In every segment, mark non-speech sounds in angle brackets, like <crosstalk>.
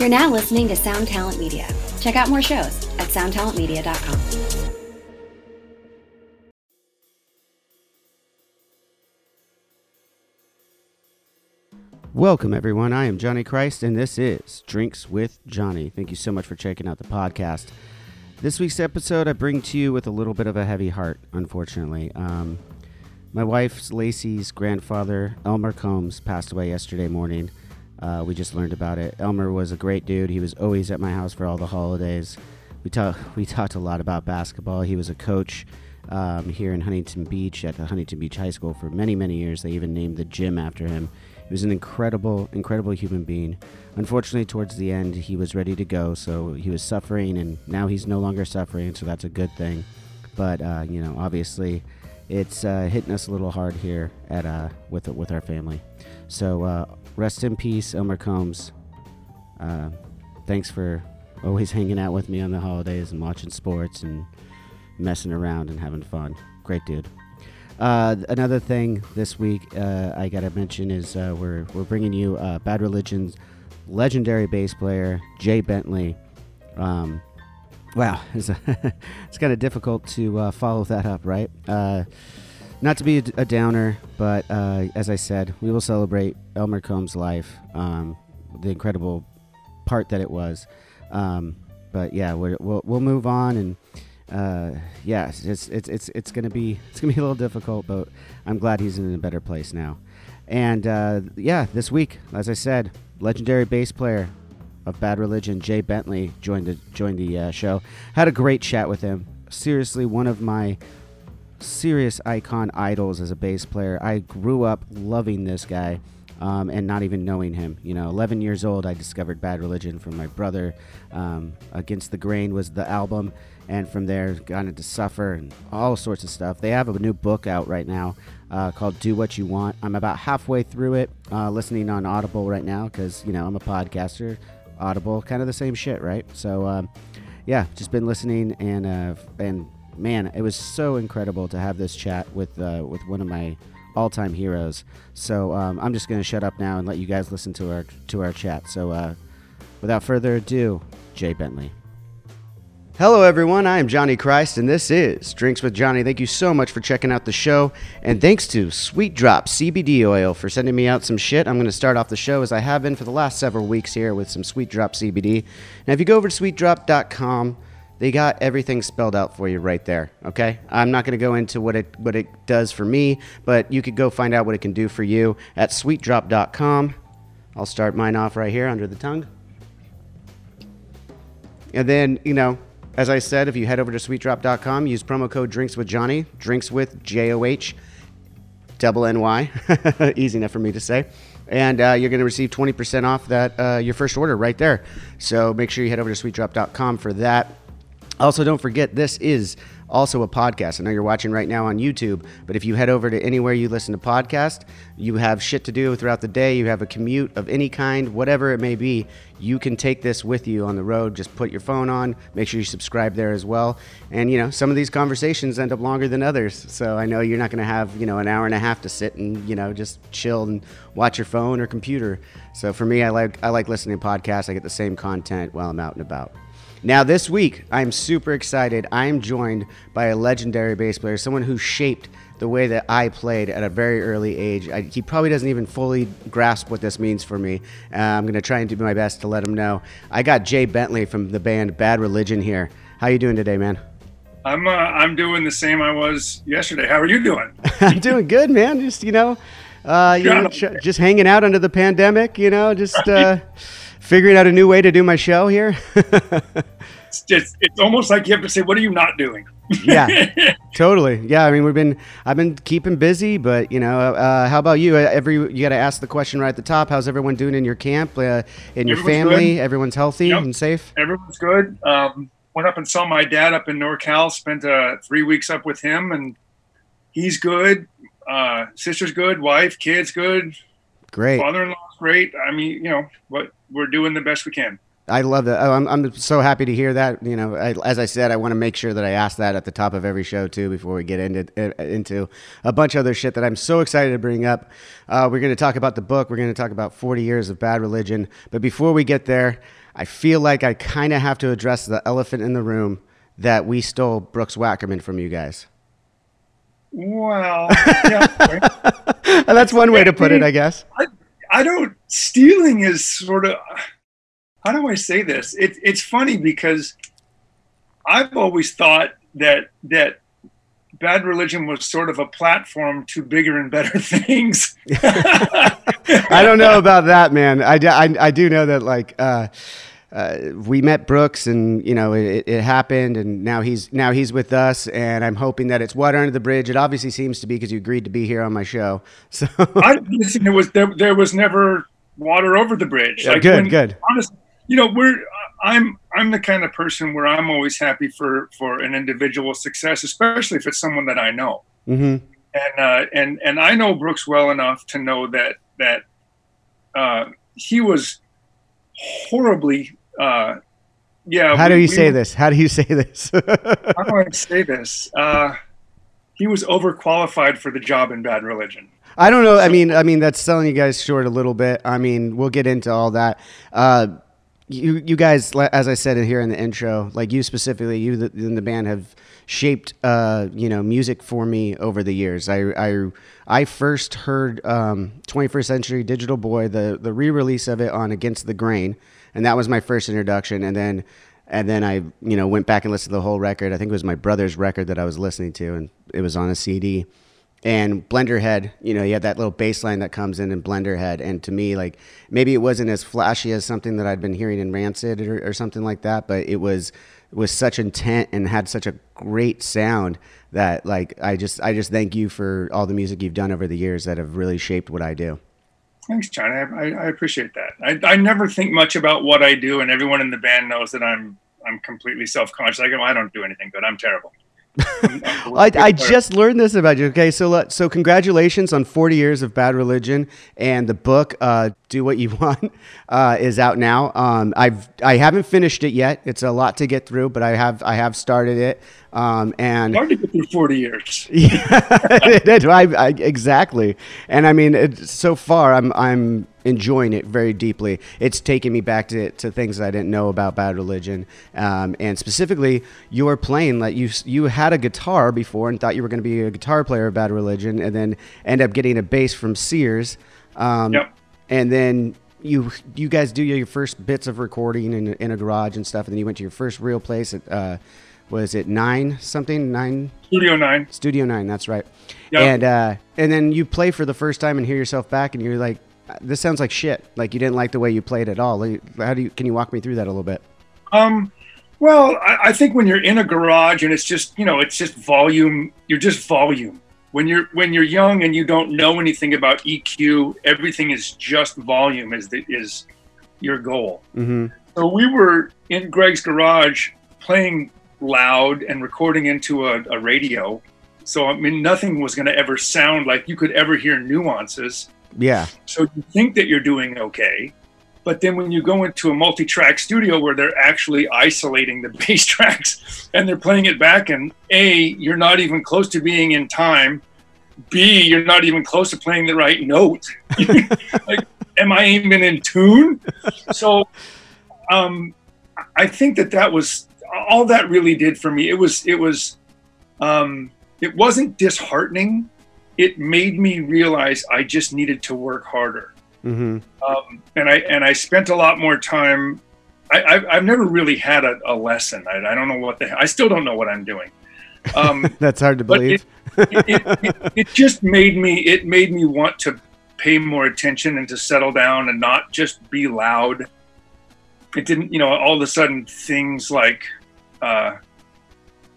You're now listening to Sound Talent Media. Check out more shows at soundtalentmedia.com. Welcome, everyone. I am Johnny Christ, and this is Drinks with Johnny. Thank you so much for checking out the podcast. This week's episode, I bring to you with a little bit of a heavy heart, unfortunately. Um, my wife's Lacey's grandfather, Elmer Combs, passed away yesterday morning. Uh, we just learned about it. Elmer was a great dude. He was always at my house for all the holidays. We, ta- <laughs> we talked a lot about basketball. He was a coach um, here in Huntington Beach at the Huntington Beach High School for many, many years. They even named the gym after him. He was an incredible, incredible human being. Unfortunately, towards the end, he was ready to go, so he was suffering, and now he's no longer suffering, so that's a good thing. But uh, you know, obviously, it's uh, hitting us a little hard here at uh, with with our family. So uh, rest in peace, Elmer Combs. Uh, thanks for always <laughs> hanging out with me on the holidays and watching sports and messing around and having fun. Great dude. Uh, another thing this week uh, I gotta mention is uh, we're we're bringing you uh, Bad Religion's legendary bass player Jay Bentley. Um, wow, <laughs> it's, it's kind of difficult to uh, follow that up, right? Uh, not to be a, a downer, but as I said, we will celebrate Elmer Combs' life, um, the incredible part that it was. Um, but yeah, we will we'll move on and uh, yeah, it's it's it's it's gonna be <laughs> it's gonna be a little difficult, but I'm glad he's in a better place now. And uh, yeah, this week, as I said, legendary bass player of Bad Religion, Jay Bentley, joined the joined the uh, show. Had a great chat with him. Seriously, one of my serious icon idols as a bass player. I grew up loving this guy. Um, and not even knowing him. You know, 11 years old, I discovered Bad Religion from my brother. Um, Against the Grain was the album, and from there got into Suffer and all sorts of stuff. They have a new book out right now uh, called Do What You Want. I'm about halfway through it, uh, listening on Audible right now because you know I'm a podcaster. Audible, kind of the same shit, right? So um, yeah, just been listening and uh, and man, it was so incredible to have this chat with uh, with one of my all-time heroes. So um, I'm just gonna shut up now and let you guys listen to our to our chat. So uh, without further ado, Jay Bentley. Hello, everyone. I am Johnny Christ, and this is Drinks with Johnny. Thank you so much for checking out the show, and thanks to Sweet Drop CBD oil for sending me out some shit. I'm going to start off the show as I have been for the last several weeks here with some Sweet Drop CBD. Now, if you go over to sweetdrop.com, they got everything spelled out for you right there. Okay, I'm not going to go into what it what it does for me, but you could go find out what it can do for you at sweetdrop.com. I'll start mine off right here under the tongue. And then, you know, as I said, if you head over to sweetdrop.com, use promo code drinks with Johnny, drinks with J O H double N Y. <laughs> Easy enough for me to say. And uh, you're going to receive 20% off that uh, your first order right there. So make sure you head over to sweetdrop.com for that. Also, don't forget this is also a podcast. I know you're watching right now on YouTube, but if you head over to anywhere you listen to podcasts, you have shit to do throughout the day, you have a commute of any kind, whatever it may be, you can take this with you on the road. Just put your phone on, make sure you subscribe there as well. And you know, some of these conversations end up longer than others. So I know you're not going to have, you know, an hour and a half to sit and, you know, just chill and watch your phone or computer. So for me, I like I like listening to podcasts. I get the same content while I'm out and about. Now, this week, I'm super excited. I am joined by a legendary bass player, someone who shaped the way that I played at a very early age. I, he probably doesn't even fully grasp what this means for me. Uh, I'm going to try and do my best to let him know. I got Jay Bentley from the band Bad Religion here. How you doing today, man? I'm uh, I'm doing the same I was yesterday. How are you doing? <laughs> I'm doing good, man. Just you know, uh, you know, just hanging out under the pandemic. You know, just. Uh, figuring out a new way to do my show here. it's just it's almost like you have to say, "What are you not doing?" yeah, <laughs> totally. Yeah, I mean, we've been I've been keeping busy, but you know, uh, how about you? Every you got to ask the question right at the top. How's everyone doing in your camp, uh, in your Everyone's family? Good. Everyone's healthy yep. and safe. Everyone's good. Um, went up and saw my dad up in NorCal. Spent uh, three weeks up with him, and he's good. Uh, sister's good. Wife, kids, good. Great. Father-in-law's great. I mean, you know, what we're doing the best we can. I love that. I'm, I'm so happy to hear that. You know, I, as I said, I want to make sure that I ask that at the top of every show too before we get into into a bunch of other shit that I'm so excited to bring up. Uh, we're going to talk about the book. We're going to talk about 40 years of bad religion. But before we get there, I feel like I kind of have to address the elephant in the room that we stole Brooks Wackerman from you guys. Well, <laughs> yeah, that's one way to put it, I guess. I, I don't. Stealing is sort of. How do I say this? It, it's funny because I've always thought that that bad religion was sort of a platform to bigger and better <laughs> things. <laughs> I don't know about that, man. I, I, I do know that like uh, uh, we met Brooks, and you know it, it, happened, and now he's now he's with us, and I'm hoping that it's water under the bridge. It obviously seems to be because you agreed to be here on my show. <laughs> So I listen. It was there. There was never water over the bridge. Yeah, like good, when, good. Honestly, you know, we're I'm I'm the kind of person where I'm always happy for for an individual success, especially if it's someone that I know. Mm-hmm. And uh, and and I know Brooks well enough to know that that uh, he was horribly uh, yeah. How do you we, say this? How do you say this? <laughs> how do I say this? Uh, he was overqualified for the job in Bad Religion. I don't know. I mean, I mean that's selling you guys short a little bit. I mean, we'll get into all that. Uh, you, you guys, as I said here in the intro, like you specifically, you in the band have shaped, uh, you know, music for me over the years. I, I, I first heard um, 21st Century Digital Boy, the the re-release of it on Against the Grain and that was my first introduction. And then and then I you know went back and listened to the whole record. I think it was my brother's record that I was listening to, and it was on a CD. And Blenderhead, you know, you had that little bass line that comes in in Blenderhead, and to me, like maybe it wasn't as flashy as something that I'd been hearing in Rancid or, or something like that, but it was was such intent and had such a great sound that like I just I just thank you for all the music you've done over the years that have really shaped what I do. Thanks, John. I, I, appreciate that. I, I never think much about what I do, and everyone in the band knows that I'm I'm completely self conscious. I go, oh, I don't do anything good. I'm terrible. <laughs> I, I just learned this about you. Okay, so so congratulations on 40 years of Bad Religion, and the book uh, "Do What You <laughs> Want" uh, is out now. Um, I've I haven't finished it yet. It's a lot to get through, but I have I have started it. Um, and hard to get through 40 years. <laughs> yeah, I, I, exactly. And I mean, it, so far I'm I'm enjoying it very deeply. It's taken me back to, to things I didn't know about Bad Religion, um, and specifically, you were playing like you you had a guitar before and thought you were going to be a guitar player of Bad Religion, and then end up getting a bass from Sears. Um, yep. And then you you guys do your first bits of recording in, in a garage and stuff, and then you went to your first real place at. Uh, was it nine something nine studio nine studio nine that's right yep. and uh and then you play for the first time and hear yourself back and you're like this sounds like shit. Like you didn't like the way you played at all. How do you? Can you walk me through that a little bit? Um, well, I, I think when you're in a garage and it's just you know it's just volume. You're just volume. When you're when you're young and you don't know anything about EQ, everything is just volume. Is the, is your goal? Mm-hmm. So we were in Greg's garage playing loud and recording into a, a radio. So I mean, nothing was going to ever sound like you could ever hear nuances. Yeah. So you think that you're doing okay, but then when you go into a multi-track studio where they're actually isolating the <laughs> bass tracks and they're playing it back, and a you're not even close to being in time. B you're not even close to playing the right note. <laughs> like, am I even in tune? So, um, I think that that was all that really did for me. It was it was um, it wasn't disheartening it made me realize I just needed to work harder. Mm-hmm. Um, and I and I spent a lot more time. I, have never really had a, a lesson. I, I, don't know what the I still don't know what I'm doing. Um, <laughs> That's hard to believe. It, it, it, it, just made me. It made me want to pay more attention and to settle down and not just be loud. It didn't, you know, all of a sudden things like uh,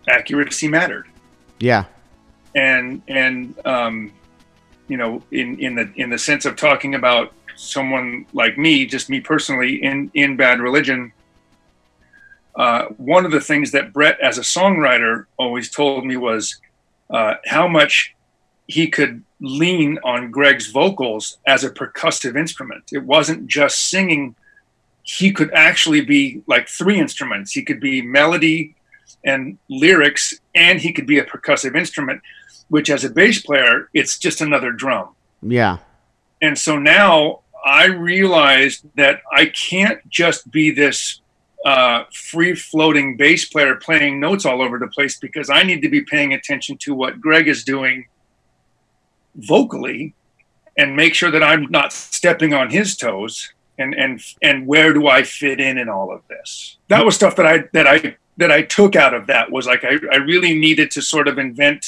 accuracy mattered. Yeah and and um, you know in in the in the sense of talking about someone like me just me personally in in bad religion uh, one of the things that brett as a songwriter always told me was uh, how much he could lean on greg's vocals as a percussive instrument. It wasn't just singing. He could actually be like three instruments. He could be melody and lyrics and he could be a percussive instrument which as a bass player, it's just another drum. Yeah. And so now I realized that I can't just be this uh, free floating bass player playing notes all over the place because I need to be paying attention to what Greg is doing vocally and make sure that I'm not stepping on his toes and and and where do I fit in in all of this that was stuff that I that I that I took out of that was like I, I really needed to sort of invent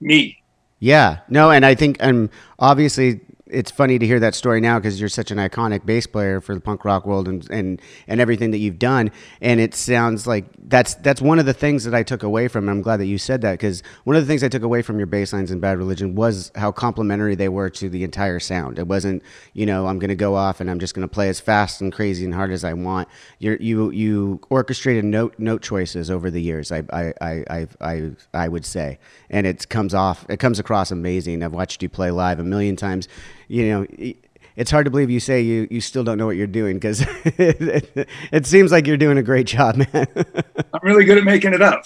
me. Yeah. No and I think and obviously it's funny to hear that story now because you're such an iconic bass player for the punk rock world and, and and everything that you've done. And it sounds like that's that's one of the things that I took away from. I'm glad that you said that because one of the things I took away from your bass lines in Bad Religion was how complimentary they were to the entire sound. It wasn't you know I'm going to go off and I'm just going to play as fast and crazy and hard as I want. you you you orchestrated note note choices over the years. I I I I I, I would say, and it comes off it comes across amazing. I've watched you play live a million times you know, it's hard to believe you say you, you still don't know what you're doing because it, <laughs> it, seems like you're doing a great job, man. <laughs> I'm really good at making it up.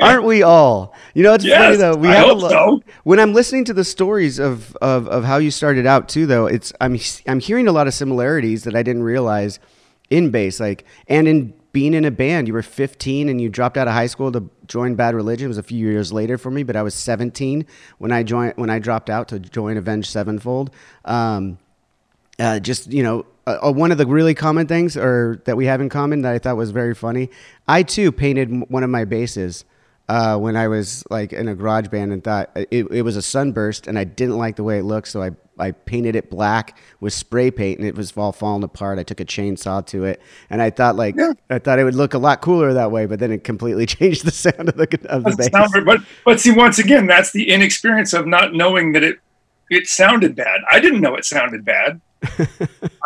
<laughs> Aren't we all? You know, it's yes, funny though. We I have a lot. So. When I'm listening to the stories of, of, of how you started out too, though, it's I'm I'm hearing a lot of similarities that I didn't realize in bass, like and in being in a band. You were 15 and you dropped out of high school to join Bad Religion. It was a few years later for me, but I was 17 when I joined when I dropped out to join Avenged Sevenfold. Um, uh, just you know, uh, uh, one of the really common things or that we have in common that I thought was very funny. I too painted one of my basses. Uh, when I was like in a garage band and thought uh, it, it was a sunburst and I didn't like the way it looked, so I I painted it black with spray paint and it was all falling apart. I took a chainsaw to it and I thought like yeah. I thought it would look a lot cooler that way, but then it completely <laughs> changed the sound of the of the bass. Sound, but but see once again that's the inexperience of not knowing that it it sounded bad. I didn't know it sounded bad. <laughs>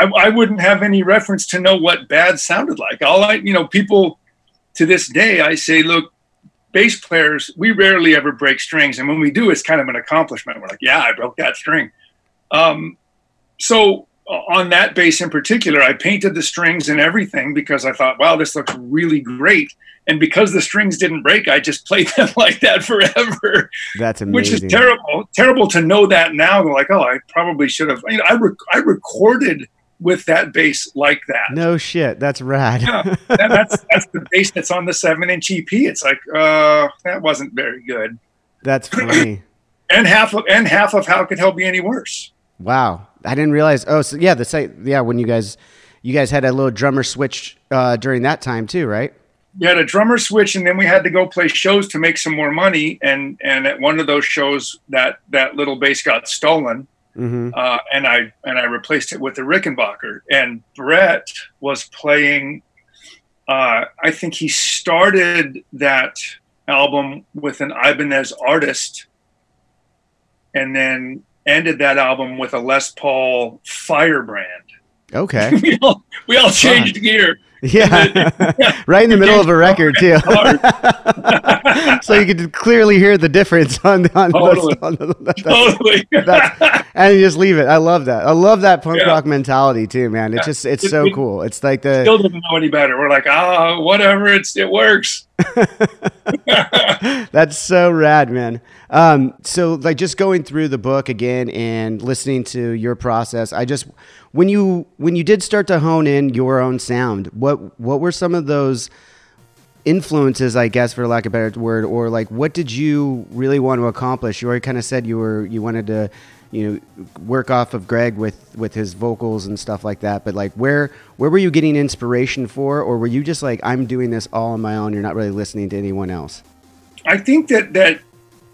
I, I wouldn't have any reference to know what bad sounded like. All I you know people to this day I say look bass players we rarely ever break strings and when we do it's kind of an accomplishment we're like yeah i broke that string um, so uh, on that bass in particular, I painted the strings and everything because I thought, wow, this looks really great. And because the strings didn't break, I just <laughs> played them like that forever. That's amazing. Which is terrible. Terrible to know that now. They're like, oh, I probably should have. You know, I, rec- I recorded with that bass like that. No shit, that's rad. yeah, <laughs> that, that's that's the bass that's on the seven inch EP. It's like, uh, that wasn't very good. That's <clears throat> funny. and half of and half of how could hell be any worse. Wow, I didn't realize. Oh, so yeah, the site. Yeah, when you guys, you guys had a little drummer switch uh, during that time too, right? We had a drummer switch, and then we had to go play shows to make some more money. And and at one of those shows, that that little bass got stolen, mm-hmm. uh, and I and I replaced it with a Rickenbacker. And Brett was playing. Uh, I think he started that album with an Ibanez artist, and then ended that album with a Les Paul Firebrand. Okay. <laughs> we, all, we all changed gear. <laughs> Yeah, right in the middle of a record too. <laughs> so you could clearly hear the difference on on, totally. <laughs> on the, that, totally. and you just leave it. I love that. I love that punk yeah. rock mentality too, man. It's yeah. just it's it, so it, cool. It's like the still doesn't know any better. We're like, ah, oh, whatever. It's it works. <laughs> That's so rad, man. Um, so like just going through the book again and listening to your process, I just when you when you did start to hone in your own sound, what what were some of those influences, I guess, for lack of a better word, or like what did you really want to accomplish? You already kind of said you were you wanted to you know work off of Greg with with his vocals and stuff like that. But like where where were you getting inspiration for, or were you just like I'm doing this all on my own? You're not really listening to anyone else. I think that that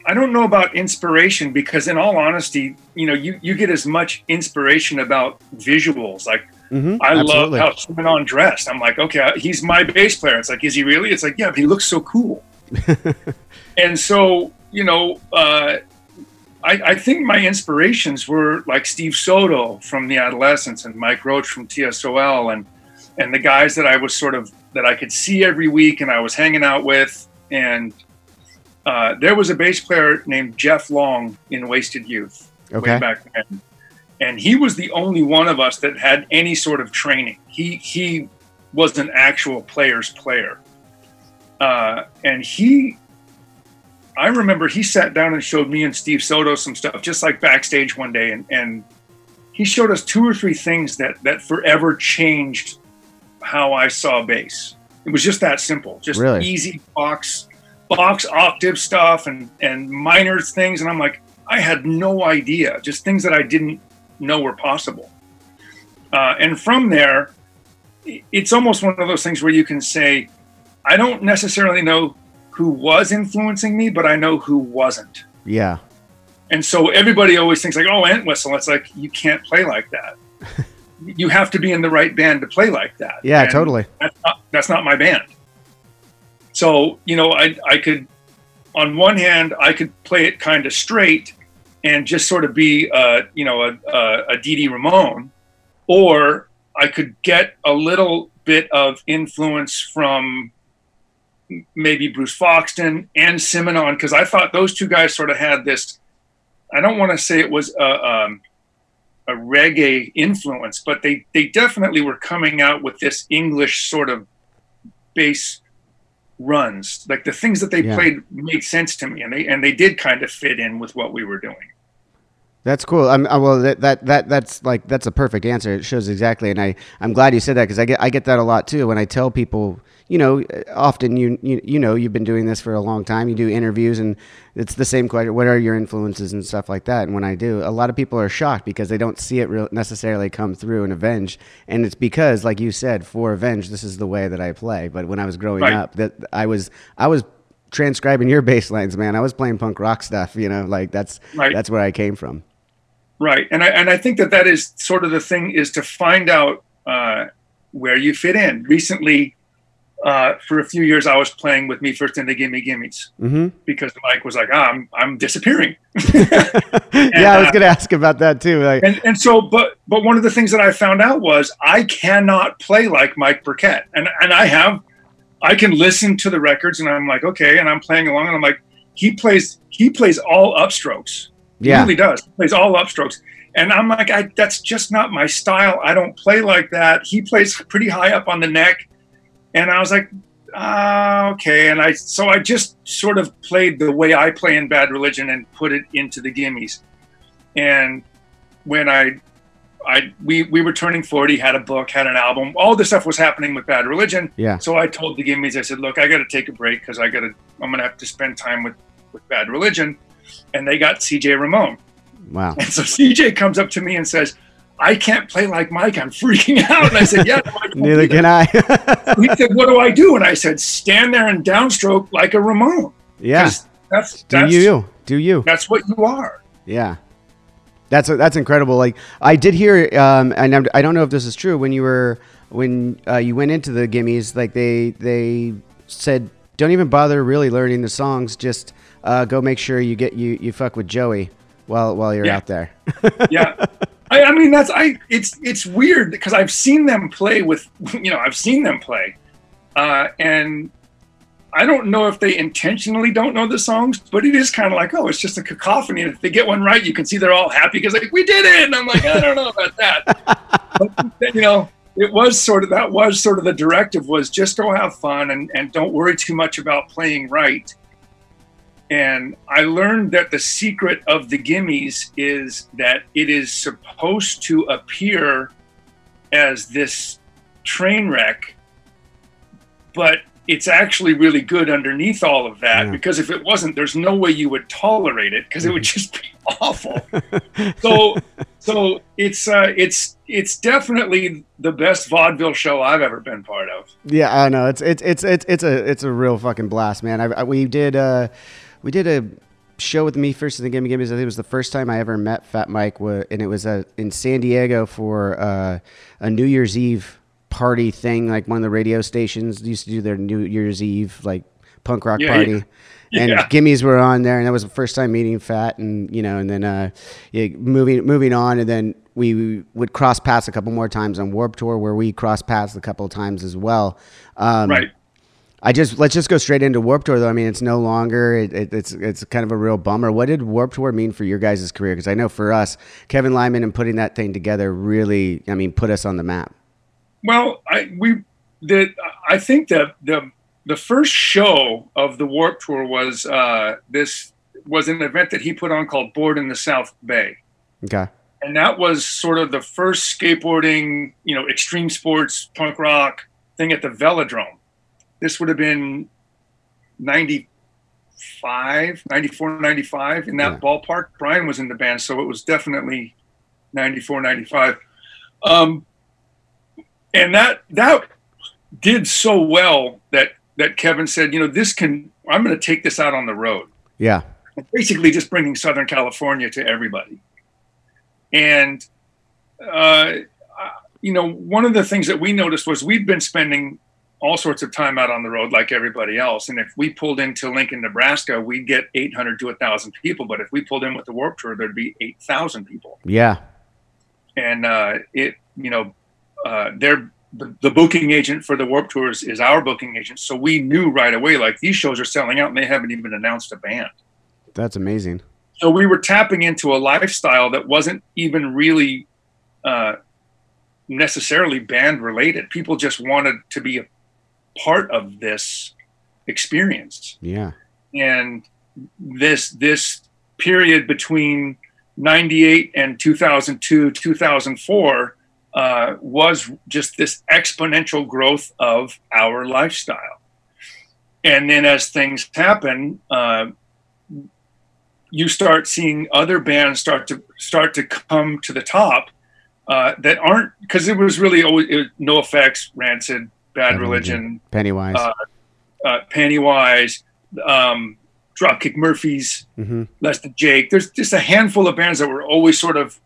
I don't know about inspiration because, in all honesty, you know, you, you get as much inspiration about visuals. Like, mm-hmm, I absolutely. love how on dressed. I'm like, okay, he's my bass player. It's like, is he really? It's like, yeah, but he looks so cool. <laughs> and so, you know, uh, I, I, think my inspirations were like Steve Soto from the Adolescents and Mike Roche from TSOL and and the guys that I was sort of that I could see every week and I was hanging out with and uh, there was a bass player named Jeff Long in Wasted Youth okay. way back then, and he was the only one of us that had any sort of training. He he was an actual player's player, uh, and he. I remember he sat down and showed me and Steve Soto some stuff, just like backstage one day, and and he showed us two or three things that that forever changed how I saw bass. It was just that simple, just Really? easy box box octave stuff and and minor things, and I'm like, I had no idea, just things that I didn't know were possible. Uh, and from there, it's almost one of those things where you can say, I don't necessarily know who was influencing me, but I know who wasn't. Yeah. And so everybody always thinks like, oh, Entwistle. It's like you can't play like that. <laughs> you have to be in the right band to play like that. Yeah, And totally. That's not, that's not my band. So you know, I I could, on one hand, I could play it kind of straight and just sort of be, uh, you know, a, a, a Dee Ramone, or I could get a little bit of influence from maybe Bruce Foxton and Simonon because I thought those two guys sort of had this. I don't want to say it was a, um, a reggae influence, but they they definitely were coming out with this English sort of bass runs. Like the things that they Yeah. played made sense to me, and they and they did kind of fit in with what we were doing. That's cool. I'm, uh, well, that, that that that's like that's a perfect answer. It shows exactly, and I I'm glad you said that because I get I get that a lot too when I tell people. You know, often you, you you know you've been doing this for a long time. You do interviews, and it's the same question: What are your influences and stuff like that? And when I do, a lot of people are shocked because they don't see it real necessarily come through in Avenge, and it's because, like you said, for Avenge, this is the way that I play. But when I was growing Right. up, that I was I was transcribing your <laughs> bass lines, man. I was playing punk rock stuff. You know, like that's Right. that's where I came from. Right, and I and I think that that is sort of the thing is to find out uh, where you fit in. Recently, uh, for a few years, I was playing with Me First and the Gimme Gimmes Mm-hmm. because Mike was like, ah, "I'm I'm disappearing," <laughs> <laughs> yeah, I was uh, going to ask about that too. Like, and and so, but but one of the things that I found out was I cannot play like Mike Burkett, and and I have, I can listen to the records, and I'm like, okay, and I'm playing along, and I'm like, he plays he plays all upstrokes. He yeah, really does. He plays all upstrokes. And I'm like, I, that's just not my style. I don't play like that. He plays pretty high up on the neck. And I was like, ah, okay. And I, so I just sort of played the way I play in Bad Religion and put it into the Gimmes. And when I, I, we, we were turning 40, had a book, had an album, all this stuff was happening with Bad Religion. yeah, So I told the Gimmes, I said, look, I got to take a break because I got to, I'm going to have to spend time with, with Bad Religion. And they got CJ Ramone. wow, And so CJ comes up to me and says, I can't play like Mike. I'm freaking <laughs> out. And I said, Yeah, no, I don't neither can I. He said, What do I do? And I said, Stand there and downstroke like a Ramone. Yeah. That's do that's, you? Do you? that's what you are. Yeah, that's that's incredible. Like I did hear, um, and I don't know if this is true. When you were when uh, you went into the Gimmes, like they they said, don't even bother really learning the songs. Just uh, go make sure you get you you fuck with Joey while while you're Yeah. out there. Yeah. <laughs> I, I mean that's I it's it's weird because I've seen them play with <laughs> you know, I've seen them play. Uh, and I don't know if they intentionally don't know the songs, but it is kind of like, oh, it's just a cacophony. And if they get one right, you can see they're all happy because like we did it. And I'm like, I don't know about that. <laughs> but, you know, it was sort of that was sort of the directive was just go have fun and, and don't worry too much about playing right. And I learned that the secret of the Gimmes is that it is supposed to appear as this train wreck, but it's actually really good underneath all of that Yeah. because if it wasn't, there's no way you would tolerate it because it would just be <laughs> awful. <laughs> so, so it's uh, it's it's definitely the best vaudeville show I've ever been part of. Yeah, I know. It's it's it's it's it's a it's a real fucking blast, man. I, I we did uh we did a show with Me First and the Gimme Gimmes. I think it was the first time I ever met Fat Mike, and it was uh, in San Diego for uh, a New Year's Eve party thing. Like one of the radio stations used to do their New Year's Eve like punk rock Yeah, party. <laughs> yeah. And Yeah. Gimmes were on there, and that was the first time meeting Fat, and you know, and then uh, yeah, moving moving on, and then we would cross paths a couple more times on Warped Tour, where we cross paths a couple of times as well. Um, Right. I just let's just go straight into Warped Tour though. I mean, it's no longer it, it, it's it's kind of a real bummer. What did Warped Tour mean for your guys' career? Because I know for us, Kevin Lyman and putting that thing together really, I mean, put us on the map. Well, I we the I think that the the first show of the Warped Tour was uh, this was an event that he put on called Board in the South Bay, Okay. and that was sort of the first skateboarding, you know, extreme sports punk rock thing at the Velodrome. This would have been 95, 94, 95 in that Yeah. ballpark. Brian was in the band, so it was definitely 94, 95. Um, and that that did so well that that Kevin said, you know, this can I'm going to take this out on the road Yeah. basically just bringing Southern California to everybody. And, uh, you know, one of the things that we noticed was we've been spending all sorts of time out on the road like everybody else. And if we pulled into Lincoln, Nebraska, we'd get 800 to 1,000 people. But if we pulled in with the Warped Tour, there'd be 8,000 people. Yeah. And uh, it, you know, uh, they're the, the booking agent for the Warped Tours is our booking agent. So we knew right away, like these shows are selling out and they haven't even announced a band. That's amazing. So we were tapping into a lifestyle that wasn't even really uh, necessarily band related. People just wanted to be a part of this experience. Yeah. And this this period between 98 and 2002 2004 uh, was just this exponential growth of our lifestyle and then as things happen uh, you start seeing other bands start to start to come to the top uh, that aren't because it was really always it was NOFX rancid bad Bad religion. Pennywise. uh, uh, pennywise um, dropkick murphys hmm less than jake there's just a handful of bands that were always sort of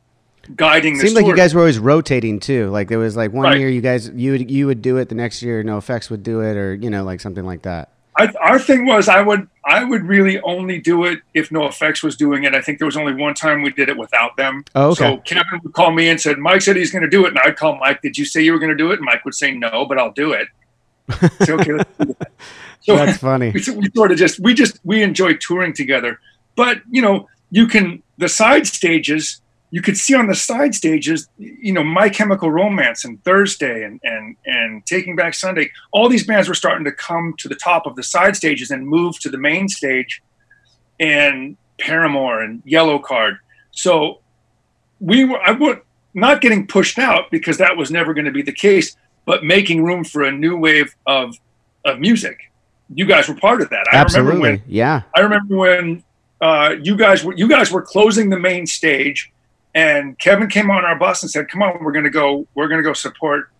guiding the Seemed like you guys were always rotating too. Like there was like one Right. year you guys you would you would do it, the next year NOFX would do it, or you know like something like that. I, our thing was I would I would really only do it if NOFX was doing it. I think there was only one time we did it without them. Oh, okay. So Kevin would call me and said, Mike said he's going to do it, and I'd call Mike. Did you say you were going to do it? And Mike would say no, but I'll do it. Say, okay, let's do that. So <laughs> That's funny. we, we sort of just we just we enjoy touring together. But you know, you can the side stages. You could see on the side stages, you know, My Chemical Romance and Thursday and and and Taking Back Sunday. All these bands were starting to come to the top of the side stages and move to the main stage, and Paramore and Yellowcard. So we were I would not getting pushed out because that was never going to be the case, but making room for a new wave of of music. You guys were part of that. I remember Absolutely. when yeah. I remember when uh, you guys were you guys were closing the main stage, and Kevin came on our bus and said, "Come on, we're gonna go. We're gonna go support.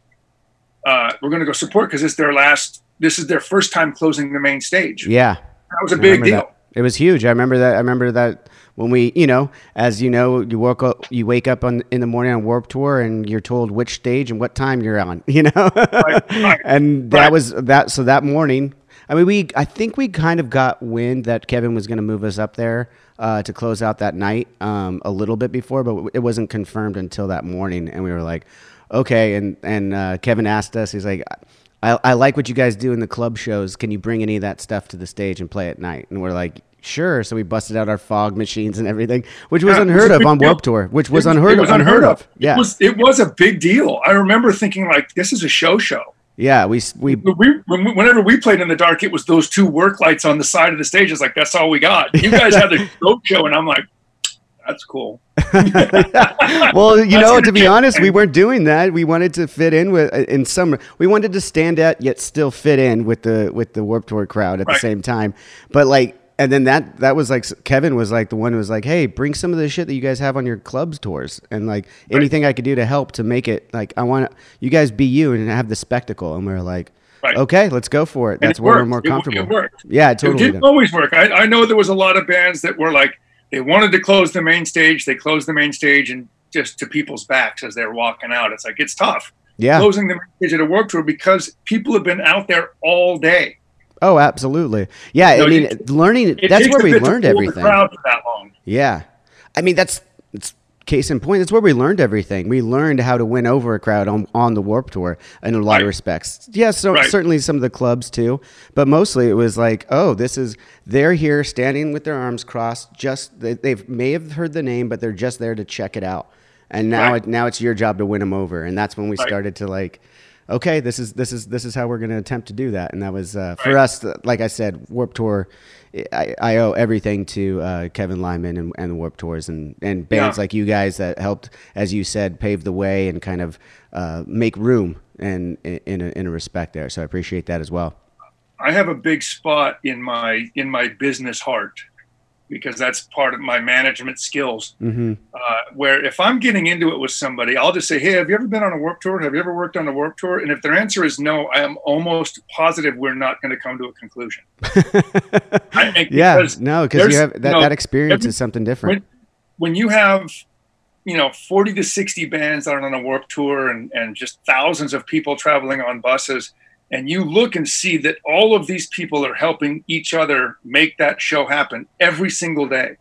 Uh, we're gonna go support because it's their last. This is their first time closing the main stage. Yeah. That was a I big deal. that. It was huge. I remember that. I remember that when we, you know, as you know, you woke up, you wake up on in the morning on Warped Tour, and you're told which stage and what time you're on. <laughs> You know, right, and that right. was that. So that morning, I mean, we, I think we kind of got wind that Kevin was going to move us up there uh, to close out that night um, a little bit before, but it wasn't confirmed until that morning, and we were like, okay. And and uh, Kevin asked us, he's like. I, I like what you guys do in the club shows. Can you bring any of that stuff to the stage and play at night? And we're like, sure. So we busted out our fog machines and everything, which was Yeah, it was unheard of on deal. Warped Tour, which was It unheard it of. was unheard of. Yeah, It was it was a big deal. I remember thinking like, this is a show show. Yeah. We we We, we- whenever we played in the dark, it was those two work lights on the side of the stage. It's like that's all we got. You <laughs> guys had the show show, and I'm like, that's cool. <laughs> well, you <laughs> know, gonna be honest, we weren't doing that. We wanted to fit in with uh, in some. We wanted to stand out yet still fit in with the with the Warped Tour crowd at the same time. But like, and then that that was like Kevin was like the one who was like, "Hey, bring some of the shit that you guys have on your clubs tours, and like anything I could do to help to make it like I want you guys be you and have the spectacle." And we are like, Right. "Okay, let's go for it. And That's it where we're more comfortable." It, worked. Yeah, it It didn't did. always work. I, I know there was a lot of bands that were like they wanted to close the main stage. They closed the main stage and just to people's backs as they're walking out. It's like it's tough Yeah. closing the main stage at a work tour because people have been out there all day. Oh, absolutely. Yeah. No, I mean, you- learning. It That's where we learned everything. crowd for that long. Yeah. I mean, that's it's case in point. That's where we learned everything. We learned how to win over a crowd on, on the Warped Tour in a lot of respects. Yes, so Right. certainly some of the clubs too, but mostly it was like, oh, this is they're here standing with their arms crossed. Just they they may have heard the name, but they're just there to check it out. And now Right. it, now it's your job to win them over. And that's when we Right. started to like. Okay, this is this is this is how we're going to attempt to do that. And that was uh, for us, like I said, Warped Tour. I, I owe everything to uh, Kevin Lyman and, and Warped Tours and, and bands Yeah. like you guys that helped, as you said, pave the way and kind of uh, make room and in a, in a respect there. So I appreciate that as well. I have a big spot in my in my business heart because that's part of my management skills. hmm Uh, where if I'm getting into it with somebody, I'll just say, "Hey, have you ever been on a Warped Tour? Have you ever worked on a Warped Tour?" And if their answer is no, I am almost positive we're not going to come to a conclusion. <laughs> I yeah, because no, because you have that, no, that experience every- is something different. when you have you know 40 to 60 bands that are on a Warped Tour and, and just thousands of people traveling on buses and you look and see that all of these people are helping each other make that show happen every single day.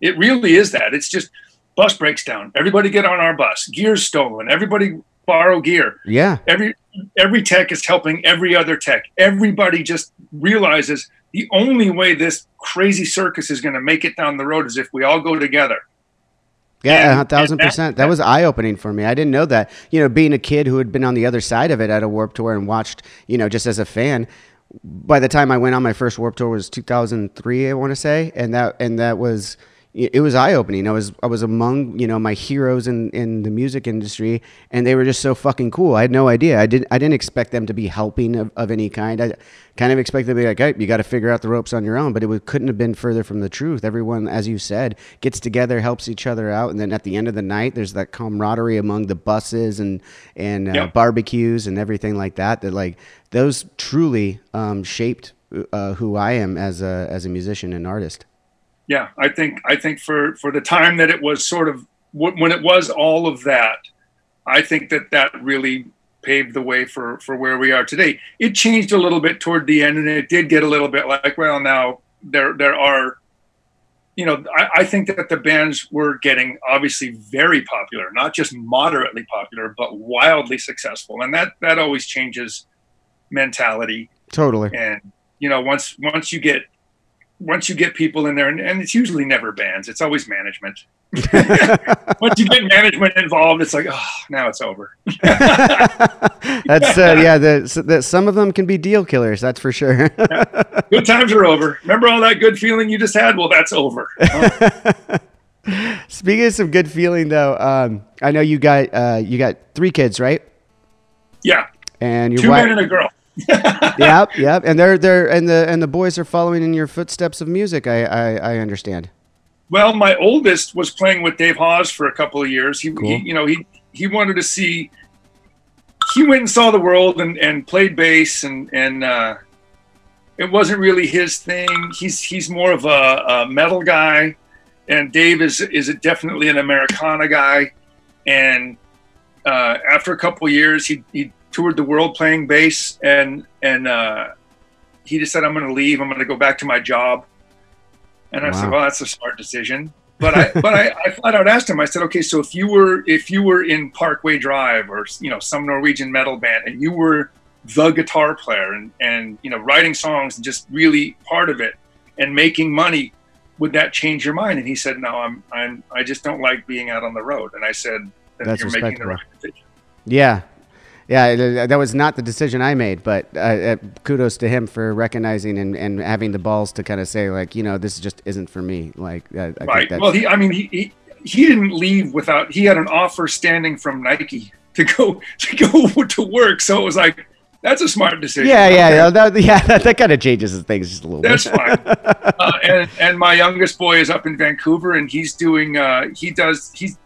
It really is that. It's just bus breaks down. Everybody get on our bus. Gear's stolen. Everybody borrow gear. Yeah, every every tech is helping every other tech. Everybody just realizes the only way this crazy circus is going to make it down the road is if we all go together Yeah, And- a thousand and that- percent. That was eye opening for me. I didn't know that. You know, being a kid who had been on the other side of it at a Warped Tour and watched, you know, just as a fan. By the time I went on my first Warped Tour was 2003, I want to say, and that and that was it was eye opening. I was I was among you know my heroes in, in the music industry, and they were just so fucking cool. I had no idea. I didn't I didn't expect them to be helping of, of any kind. I kind of expected them to be like, hey, you got to figure out the ropes on your own. But it would, couldn't have been further from the truth. Everyone, as you said, gets together, helps each other out, and then at the end of the night, there's that camaraderie among the buses and and uh, barbecues and everything like that. That like those truly um, shaped uh, who I am as a as a musician and artist. Yeah i think i think for for the time that it was sort of when it was all of that i think that that really paved the way for for where we are today. It changed a little bit toward the end and it did get a little bit like well now there there are you know i, I think that the bands were getting obviously very popular not just moderately popular but wildly successful. And that that always changes mentality. Totally. and you know once once you get once you get people in there and, and it's usually never bands it's always management <laughs> <laughs> once you get management involved it's like oh now it's over <laughs> That's uh, yeah. The, the, some of them can be deal killers. That's for sure. good times are over remember all that good feeling you just had well that's over Speaking of some good feeling, though, um, I know you got uh, you got three kids, right? yeah And your two wife. men and a girl yep, yep. And they're they're and the and the boys are following in your footsteps of music. I I, I understand. well my oldest was playing with Dave Hause for a couple of years he, Cool. he you know he he wanted to see he went and saw the world and, and played bass and and uh, it wasn't really his thing. He's he's more of a, a metal guy, and Dave is is definitely an Americana guy. And uh, after a couple of years, he he toured the world playing bass, and and uh, he just said, "I'm going to leave. I'm going to go back to my job." And I said, "Well, that's a smart decision." But I but I, I flat out asked him. I said, "Okay, so if you were if you were in Parkway Drive or you know some Norwegian metal band, and you were the guitar player and and you know writing songs and just really part of it and making money would that change your mind and he said no i'm i'm i just don't like being out on the road and i said then That's you're making the right decision Yeah, yeah. That was not the decision I made, but uh, uh, kudos to him for recognizing and, and having the balls to kind of say like, you know, this just isn't for me. Like, uh, I think right well he i mean he, he he didn't leave without he had an offer standing from nike to go to go <laughs> to work so it was like that's a smart decision yeah, yeah, Okay. yeah. That, yeah, <laughs> that, that kind of changes things just a little That's bit. fine. <laughs> uh, and and my youngest boy is up in Vancouver, and he's doing. Uh, he does. He's.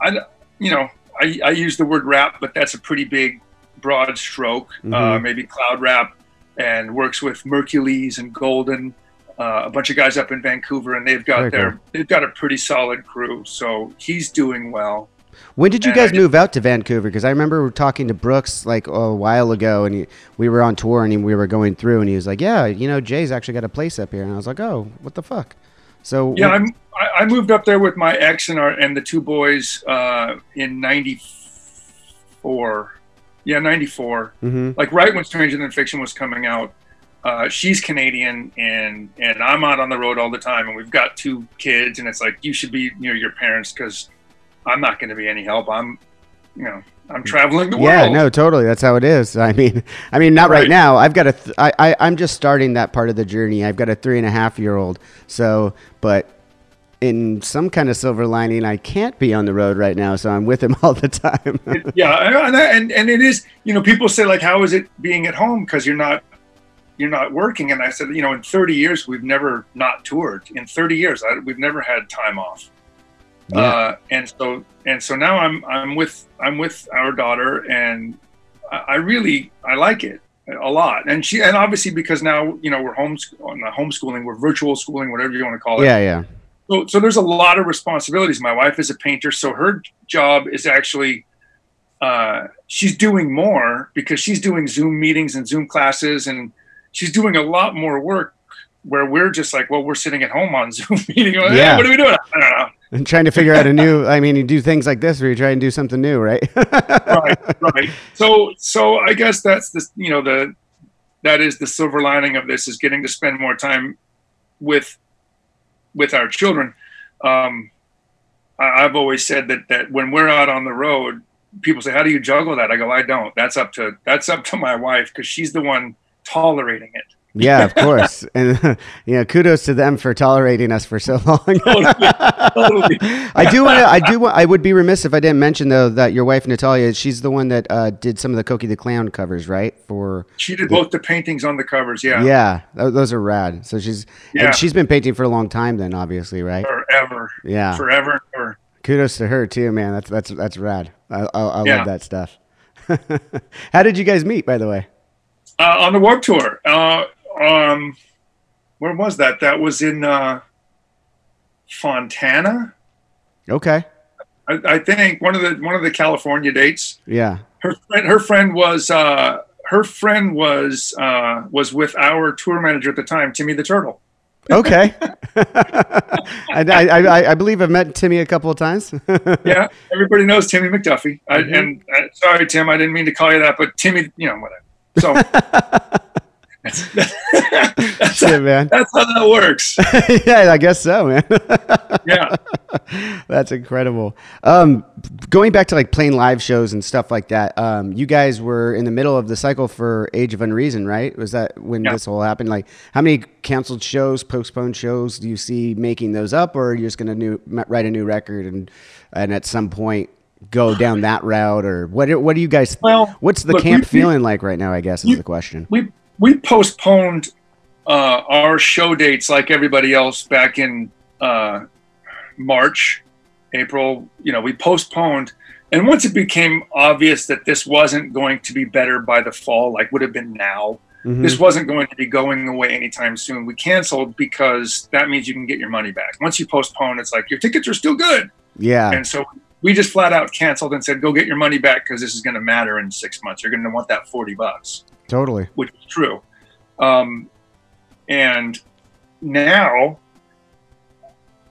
I. You know. I, I use the word rap, but that's a pretty big, broad stroke. Uh, Mhm. maybe cloud rap, and works with Mercules and Golden, uh, a bunch of guys up in Vancouver, and they've got Very their cool. they've got a pretty solid crew. So he's doing well. When did you And guys just- move out to Vancouver? Because I remember talking to Brooks like a while ago, and he, we were on tour, and he, we were going through, and he was like, "Yeah, you know, Jay's actually got a place up here," and I was like, "Oh, what the fuck?" So Yeah, I'm, I, I moved up there with my ex and our and the two boys uh, in '94. Yeah, '94. hmm like right when Stranger Than Fiction was coming out. Uh, she's Canadian and and I'm out on the road all the time, and we've got two kids, and it's like you should be near your parents because I'm not going to be any help. I'm, you know, I'm traveling the Yeah, world. Yeah, no, totally. That's how it is. I mean, I mean, not right, Right. now. I've got a, th- I, I, I'm just starting that part of the journey. I've got a three and a half year old. So, but in some kind of silver lining, I can't be on the road right now. So I'm with him <laughs> all the time. <laughs> yeah, and, and and it is. You know, people say like, "How is it being at home?" Because you're not you're not working. And I said, you know, in 30 years we've never not toured. In 30 years, I, we've never had time off. Yeah. Uh, and so and so now I'm I'm with I'm with our daughter, and I, I really I like it a lot. And she and obviously because now you know we're homeschooling, we're virtual schooling, whatever you want to call it. yeah, yeah. So, so there's a lot of responsibilities. My wife is a painter, so her job is actually uh, she's doing more because she's doing Zoom meetings and Zoom classes, and she's doing a lot more work. Where we're just like, well, we're sitting at home on <laughs> Zoom meeting. Well, Yeah. What are we doing? I don't know. And trying to figure out a new, I mean, you do things like this where you try and do something new, right? right, right. <laughs> So, so I guess that's the you know the that is the silver lining of this is getting to spend more time with with our children. Um, I, I've always said that that when we're out on the road, people say, "How do you juggle that?" I go, "I don't. That's up to that's up to my wife because she's the one tolerating it." Yeah, of <laughs> course. And, <laughs> you know, kudos to them for tolerating us for so <laughs> long. Totally. I do want to. I do. Want, I would be remiss if I didn't mention though that your wife Natalia, she's the one that uh, did some of the Cokie the Clown covers, right? For She did both the paintings on the covers. Yeah, yeah, th- those are rad. So she's Yeah. and she's been painting for a long time, then obviously, right? forever, Yeah. forever, ever. Kudos to her too, man. That's that's that's rad. I I, I Yeah. love that stuff. How did you guys meet, by the way? uh, on the Warped Tour. Uh, um, where was that? That was in uh, Fontana, Okay. I, I think one of the one of the California dates. Yeah. Her friend, her friend was uh, her friend was uh, was with our tour manager at the time, Timmy the Turtle. Okay. <laughs> <laughs> I, I, I, believe I've met Timmy a couple of times. <laughs> Yeah, everybody knows Timmy McDuffie. I, Mhm. And uh, sorry, Tim, I didn't mean to call you that, but Timmy, you know, whatever. So that's, that's, Shit, man. that's how that works. <laughs> yeah, I guess so, man. Yeah. <laughs> That's incredible. Um, going back to like playing live shows and stuff like that. Um, you guys were in the middle of the cycle for Age of Unreason, right? Was that when Yeah. this all happened? Like, how many canceled shows, postponed shows do you see making those up, or are you just going to write a new record and and at some point go down that route, or what? do- What do you guys? Well, what's the look, camp we- feeling like right now? I guess is the question. we we postponed uh, our show dates like everybody else back in uh, March, April. You know, we postponed, and once it became obvious that this wasn't going to be better by the fall, like would have been now, Mhm. this wasn't going to be going away anytime soon. We canceled because that means you can get your money back. Once you postpone, it's like your tickets are still good, yeah, and so we just flat out canceled and said, "Go get your money back because this is going to matter in six months. You're going to want that forty bucks." Totally. which is true. Um, and now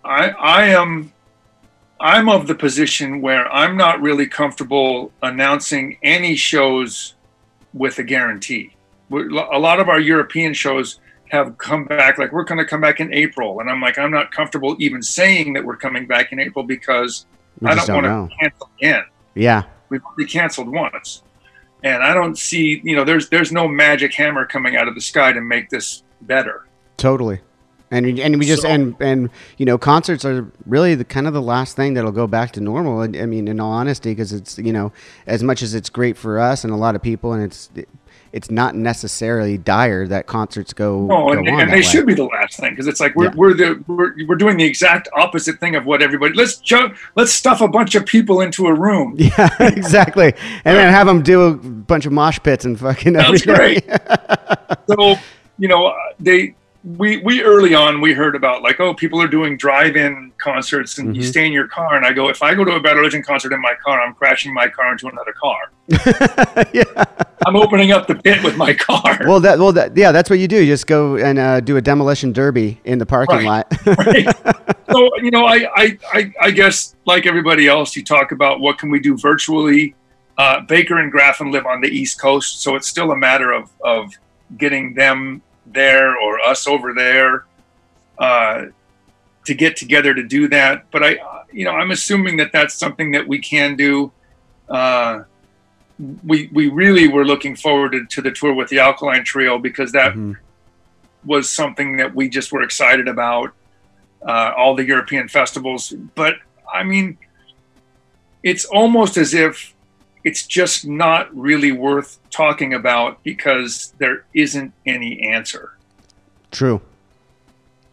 I I am I'm of the position where I'm not really comfortable announcing any shows with a guarantee. A lot of our European shows have come back like we're going to come back in April, and I'm like I'm not comfortable even saying that we're coming back in April because I don't, don't want to cancel again Yeah, we've already canceled once and i don't see you know there's there's no magic hammer coming out of the sky to make this better Totally. And and we just So- and and you know concerts are really the kind of the last thing that'll go back to normal. I I mean, in all honesty, because it's you know as much as it's great for us and a lot of people, and it's it's not necessarily dire that concerts go. no go and, on and they should be the last thing because it's like we're, Yeah. we're the we're, we're doing the exact opposite thing of what everybody let's ju- let's stuff a bunch of people into a room <laughs> Yeah, exactly. And then have them do a bunch of mosh pits and fucking That's everything. <laughs> so you know they we we early on we heard about like oh people are doing drive-in concerts and you Mhm. stay in your car and i go if i go to a bad religion concert in my car i'm crashing my car into another car <laughs> yeah. i'm opening up the pit with my car Well, that well that yeah, that's what you do. You just go and uh, do a demolition derby in the parking Right. lot. <laughs> right? so you know I, I i i guess like everybody else you talk about what can we do virtually uh, baker and graffin live on the east coast so it's still a matter of of getting them there or us over there uh, to get together to do that but i you know i'm assuming that that's something that we can do uh, we we really were looking forward to, to the tour with the Alkaline Trio because that Mhm. was something that we just were excited about. Uh, all the European festivals, but I mean, it's almost as if it's just not really worth talking about because there isn't any answer. True.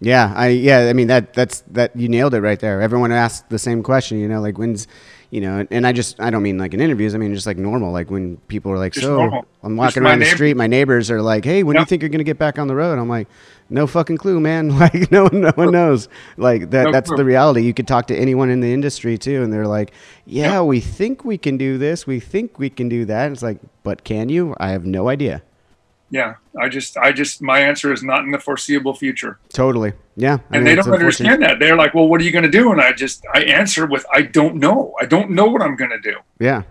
Yeah, I yeah, I mean that that's that you nailed it right there. Everyone asks the same question, you know, like when's you know, and I just I don't mean like in interviews, I mean just like normal, like when people are like, Just so normal. I'm walking my around the neighbor- street, my neighbors are like, hey, when do you think you're gonna get back on the road? I'm like, no fucking clue, man. <laughs> Like no one, no one knows. Like that No that's clue. the reality. You could talk to anyone in the industry too, and they're like, yeah, we think we can do this, we think we can do that. It's like, but can you? I have no idea. Yeah, I just, I just, my answer is not in the foreseeable future, Totally. Yeah. I and mean, they don't understand that. They're like, "Well, what are you going to do?" And I just, I answer with, "I don't know. I don't know what I'm going to do." Yeah.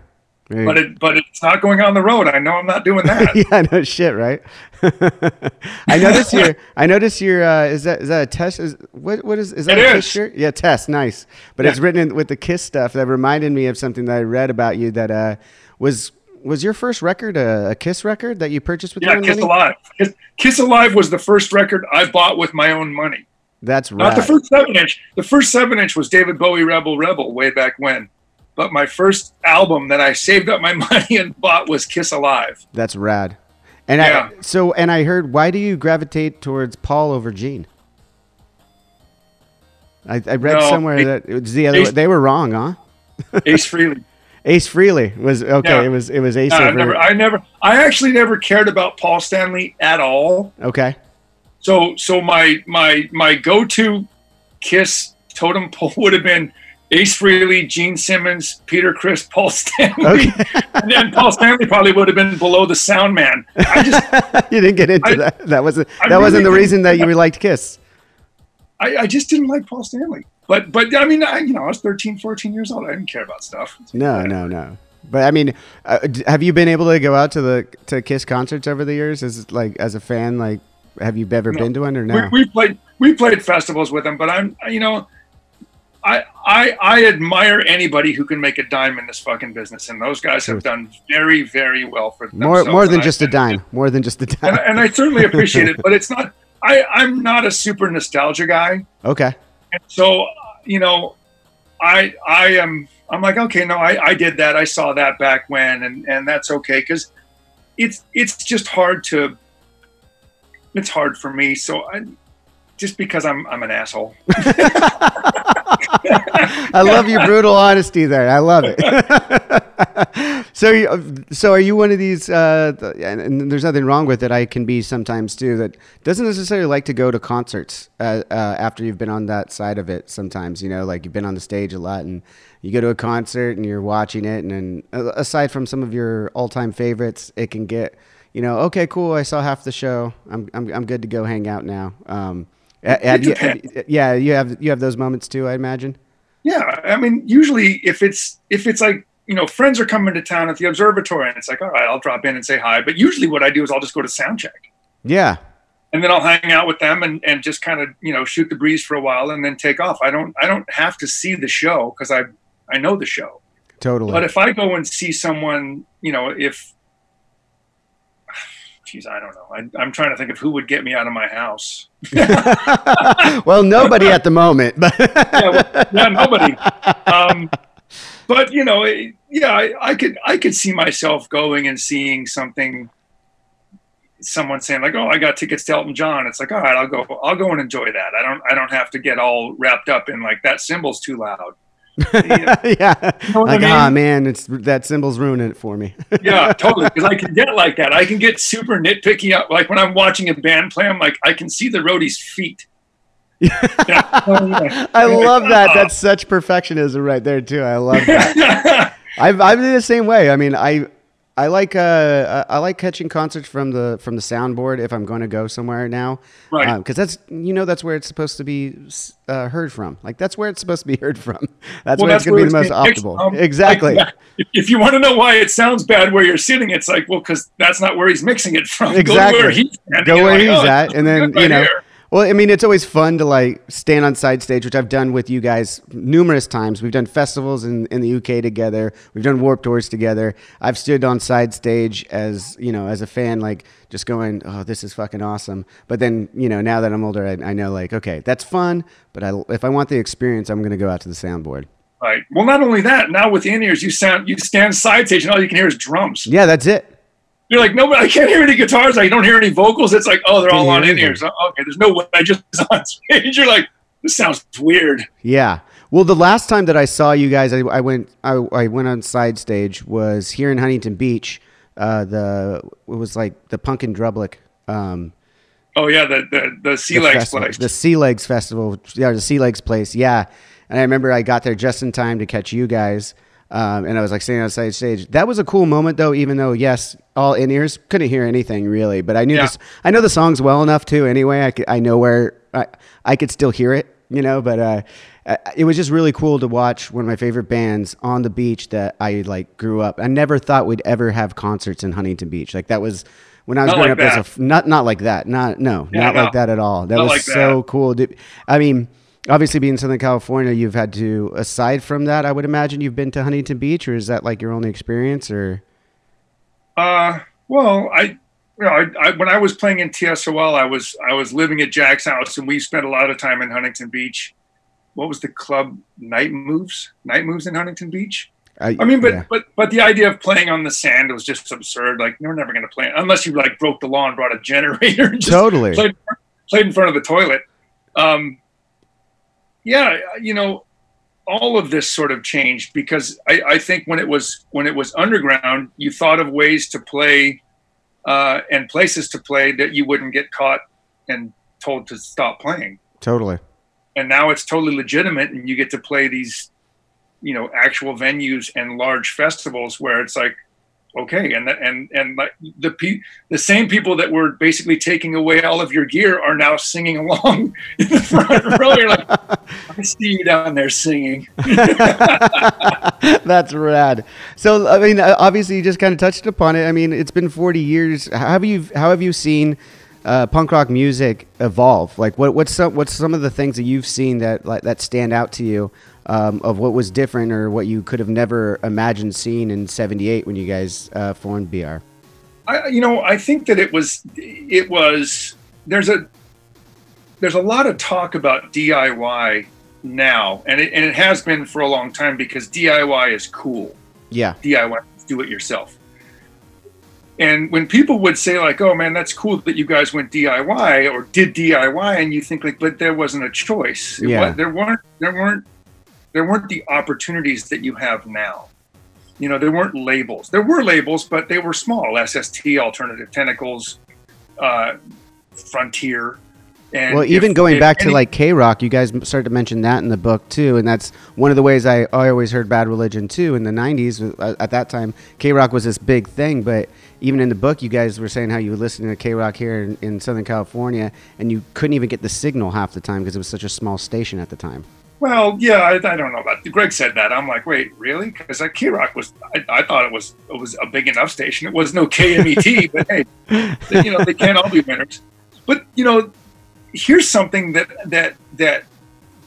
Very- But it, but it's not going on the road. I know I'm not doing that. <laughs> yeah, no shit, right? <laughs> I notice your. I notice your. Uh, is that is that a test? Is what what is is that It a is. Kiss shirt? Yeah, test. Nice, but Yeah. it's written in, with the Kiss stuff. That reminded me of something that I read about you. That uh, was was your first record a, a Kiss record that you purchased with your Yeah, own Kiss money? Alive. Kiss, Kiss Alive was the first record I bought with my own money. That's right. Not the first seven inch. The first seven inch was David Bowie Rebel Rebel way back when. But my first album that I saved up my <laughs> money and bought was Kiss Alive. That's rad. And Yeah. I, so and I heard why do you gravitate towards Paul over Gene? I, I read No, somewhere that it was the other. Ace- they were wrong, huh? <laughs> Ace Frehley. Ace Frehley was okay. Yeah. It was it was Ace I never, I never, I actually never cared about Paul Stanley at all. okay. So, so my my my go-to Kiss totem pole <laughs> would have been Ace Frehley, Gene Simmons, Peter Criss, Paul Stanley, Okay. <laughs> and then Paul Stanley probably would have been below the sound man. I just, <laughs> you didn't get into I- that. That wasn't that wasn't the reason that you liked Kiss. I, I just didn't like Paul Stanley. But, but I mean, I, you know, I was 13, 14 years old. I didn't care about stuff. No, no, no. But I mean, uh, have you been able to go out to the to Kiss concerts over the years? As like as a fan, like have you ever No. been to one or no? We, we played we played festivals with them, but I'm you know, I I I admire anybody who can make a dime in this fucking business, and those guys have done very very well for themselves. more more than just a dime. More than just a dime. And, and I certainly appreciate it, but it's not. I I'm not a super nostalgia guy, okay. and so you know, I I am I'm like okay, no, I I did that, I saw that back when, and and that's okay because it's it's just hard to. It's hard for me, so I just because I'm I'm an asshole. <laughs> I love your brutal honesty there. I love it. <laughs> so, you, so are you one of these? Uh, and, and there's nothing wrong with it. I can be sometimes too. That doesn't necessarily like to go to concerts uh, uh, after you've been on that side of it. Sometimes, you know, like you've been on the stage a lot, and you go to a concert and you're watching it, and then aside from some of your all-time favorites, it can get, you know, okay, cool. I saw half the show. I'm I'm, I'm good to go hang out now. Um, have you- yeah, you have you have those moments too. I imagine. Yeah, I mean, usually if it's if it's like you know friends are coming to town at the observatory, and it's like all right, I'll drop in and say hi. But usually, what I do is I'll just go to sound check, Yeah. and then I'll hang out with them and, and just kind of you know shoot the breeze for a while, and then take off. I don't I don't have to see the show because I I know the show. Totally. But if I go and see someone, you know, if Jeez, I don't know. I, I'm trying to think of who would get me out of my house. <laughs> well, nobody at the moment, but <laughs> yeah, well, yeah, nobody. Um, but you know, it- yeah, I, I could I could see myself going and seeing something. Someone saying like, "Oh, I got tickets to Elton John." It's like, all right, I'll go. I'll go and enjoy that. I don't. I don't have to get all wrapped up in like that symbol's too loud. <laughs> Yeah, yeah, know what I like ah man, it's that symbol's ruining it for me. <laughs> yeah totally. Because I can get like that. I can get super nitpicky. Up like when I'm watching a band play, I'm like, I can see the roadie's feet. <laughs> Yeah. I love that. That's such perfectionism right there too. I love that. I've I'm in the same way. I mean, I I like uh I like catching concerts from the from the soundboard if I'm going to go somewhere now, Right. Because that's you know that's where it's supposed to be uh, heard from. Like that's where it's supposed to be heard from. <laughs> That's Well, where it's going to be the most optimal. exactly. <laughs> Like, if you want to know why it sounds bad where you're sitting, it's like, well, because that's not where he's mixing it from. <laughs> Exactly. Go where he's. Go where like, he's oh, at, and then you know. here. Well, I mean, it's always fun to like stand on side stage, which I've done with you guys numerous times. We've done festivals in, in the UK together. We've done Warped Tours together. I've stood on side stage as you know, as a fan, like just going, "Oh, this is fucking awesome." But then, you know, now that I'm older, I, I know like, okay, that's fun. But I, if I want the experience, I'm going to go out to the soundboard. Right. Well, not only that, now with in ears, you sound you stand side stage, and all you can hear is drums. Yeah, that's it. You're like, no, but I can't hear any guitars. I don't hear any vocals. It's like, oh, they're all on in ears. So, okay, there's no way. I <laughs> just on stage. You're like, this sounds weird. Yeah. Well, the last time that I saw you guys, I, I went I, I, went on side stage was here in Huntington Beach. Uh, the it was like the Punk in Drublic. Um, oh yeah, the the, the Sea Legs festival, place. The Sea Legs Festival. Yeah, the Sea Legs place. Yeah. And I remember I got there just in time to catch you guys. Um, and I was like standing outside the stage. That was a cool moment, though. Even though, yes, all in ears couldn't hear anything really, but I knew yeah. this. I know the songs well enough too. Anyway, I, could, I know where I, I could still hear it, you know. But uh, it was just really cool to watch one of my favorite bands on the beach that I like grew up. I never thought we'd ever have concerts in Huntington Beach. Like that was when I was not growing like up. As a, not not like that. Not no, yeah, not no. like that at all. That not was like so that. cool. I mean obviously being in Southern California, you've had to aside from that, I would imagine you've been to Huntington Beach, or is that like your only experience, or? Uh, well, I, you know, I, I, when I was playing in TSOL, I was I was living at Jack's house, and we spent a lot of time in Huntington Beach. What was the club? Night Moves, Night Moves in Huntington Beach. I, I mean, but yeah. but but the idea of playing on the sand was just absurd. Like, you're never going to play unless you like broke the law and brought a generator. And just totally played, played in front of the toilet. Um, yeah, you know, all of this sort of changed because I, I, think when it was when it was underground, you thought of ways to play uh, and places to play that you wouldn't get caught and told to stop playing. Totally. And now it's totally legitimate, and you get to play these, you know, actual venues and large festivals where it's like, okay and and and like the pe- the same people that were basically taking away all of your gear are now singing along <laughs> in the front row. You're like i see you down there singing. <laughs> That's rad. So i mean uh, obviously you just kind of touched upon it. I mean it's been 40 years. How have you how have you seen uh, punk rock music evolve? Like what, what's some what's some of the things that you've seen that like that stand out to you um, of what was different or what you could have never imagined seeing in 78 when you guys uh, formed BR? I, you know, I think that it was, it was, there's a, there's a lot of talk about DIY now, and it, and it has been for a long time because DIY is cool. Yeah. DIY, do it yourself. And when people would say like, "Oh man, that's cool that you guys went DIY or did DIY," and you think like, "But there wasn't a choice. Yeah. Was, there weren't there weren't there weren't the opportunities that you have now. You know, there weren't labels. There were labels, but they were small. SST, Alternative Tentacles, uh, Frontier. And well, even going back any, to like K Rock, you guys started to mention that in the book too, and that's one of the ways I, I always heard Bad Religion too. In the '90s, uh, at that time, KROQ was this big thing. But even in the book, you guys were saying how you were listening to KROQ here in, in Southern California, and you couldn't even get the signal half the time because it was such a small station at the time. Well, yeah, I, I, don't know about. Greg said that. I'm like, wait, really? Because like, KROQ was, I, I, thought it was it was a big enough station. It was no KMET, <laughs> but hey, they, you know, they can't all be winners. But you know, here's something that that that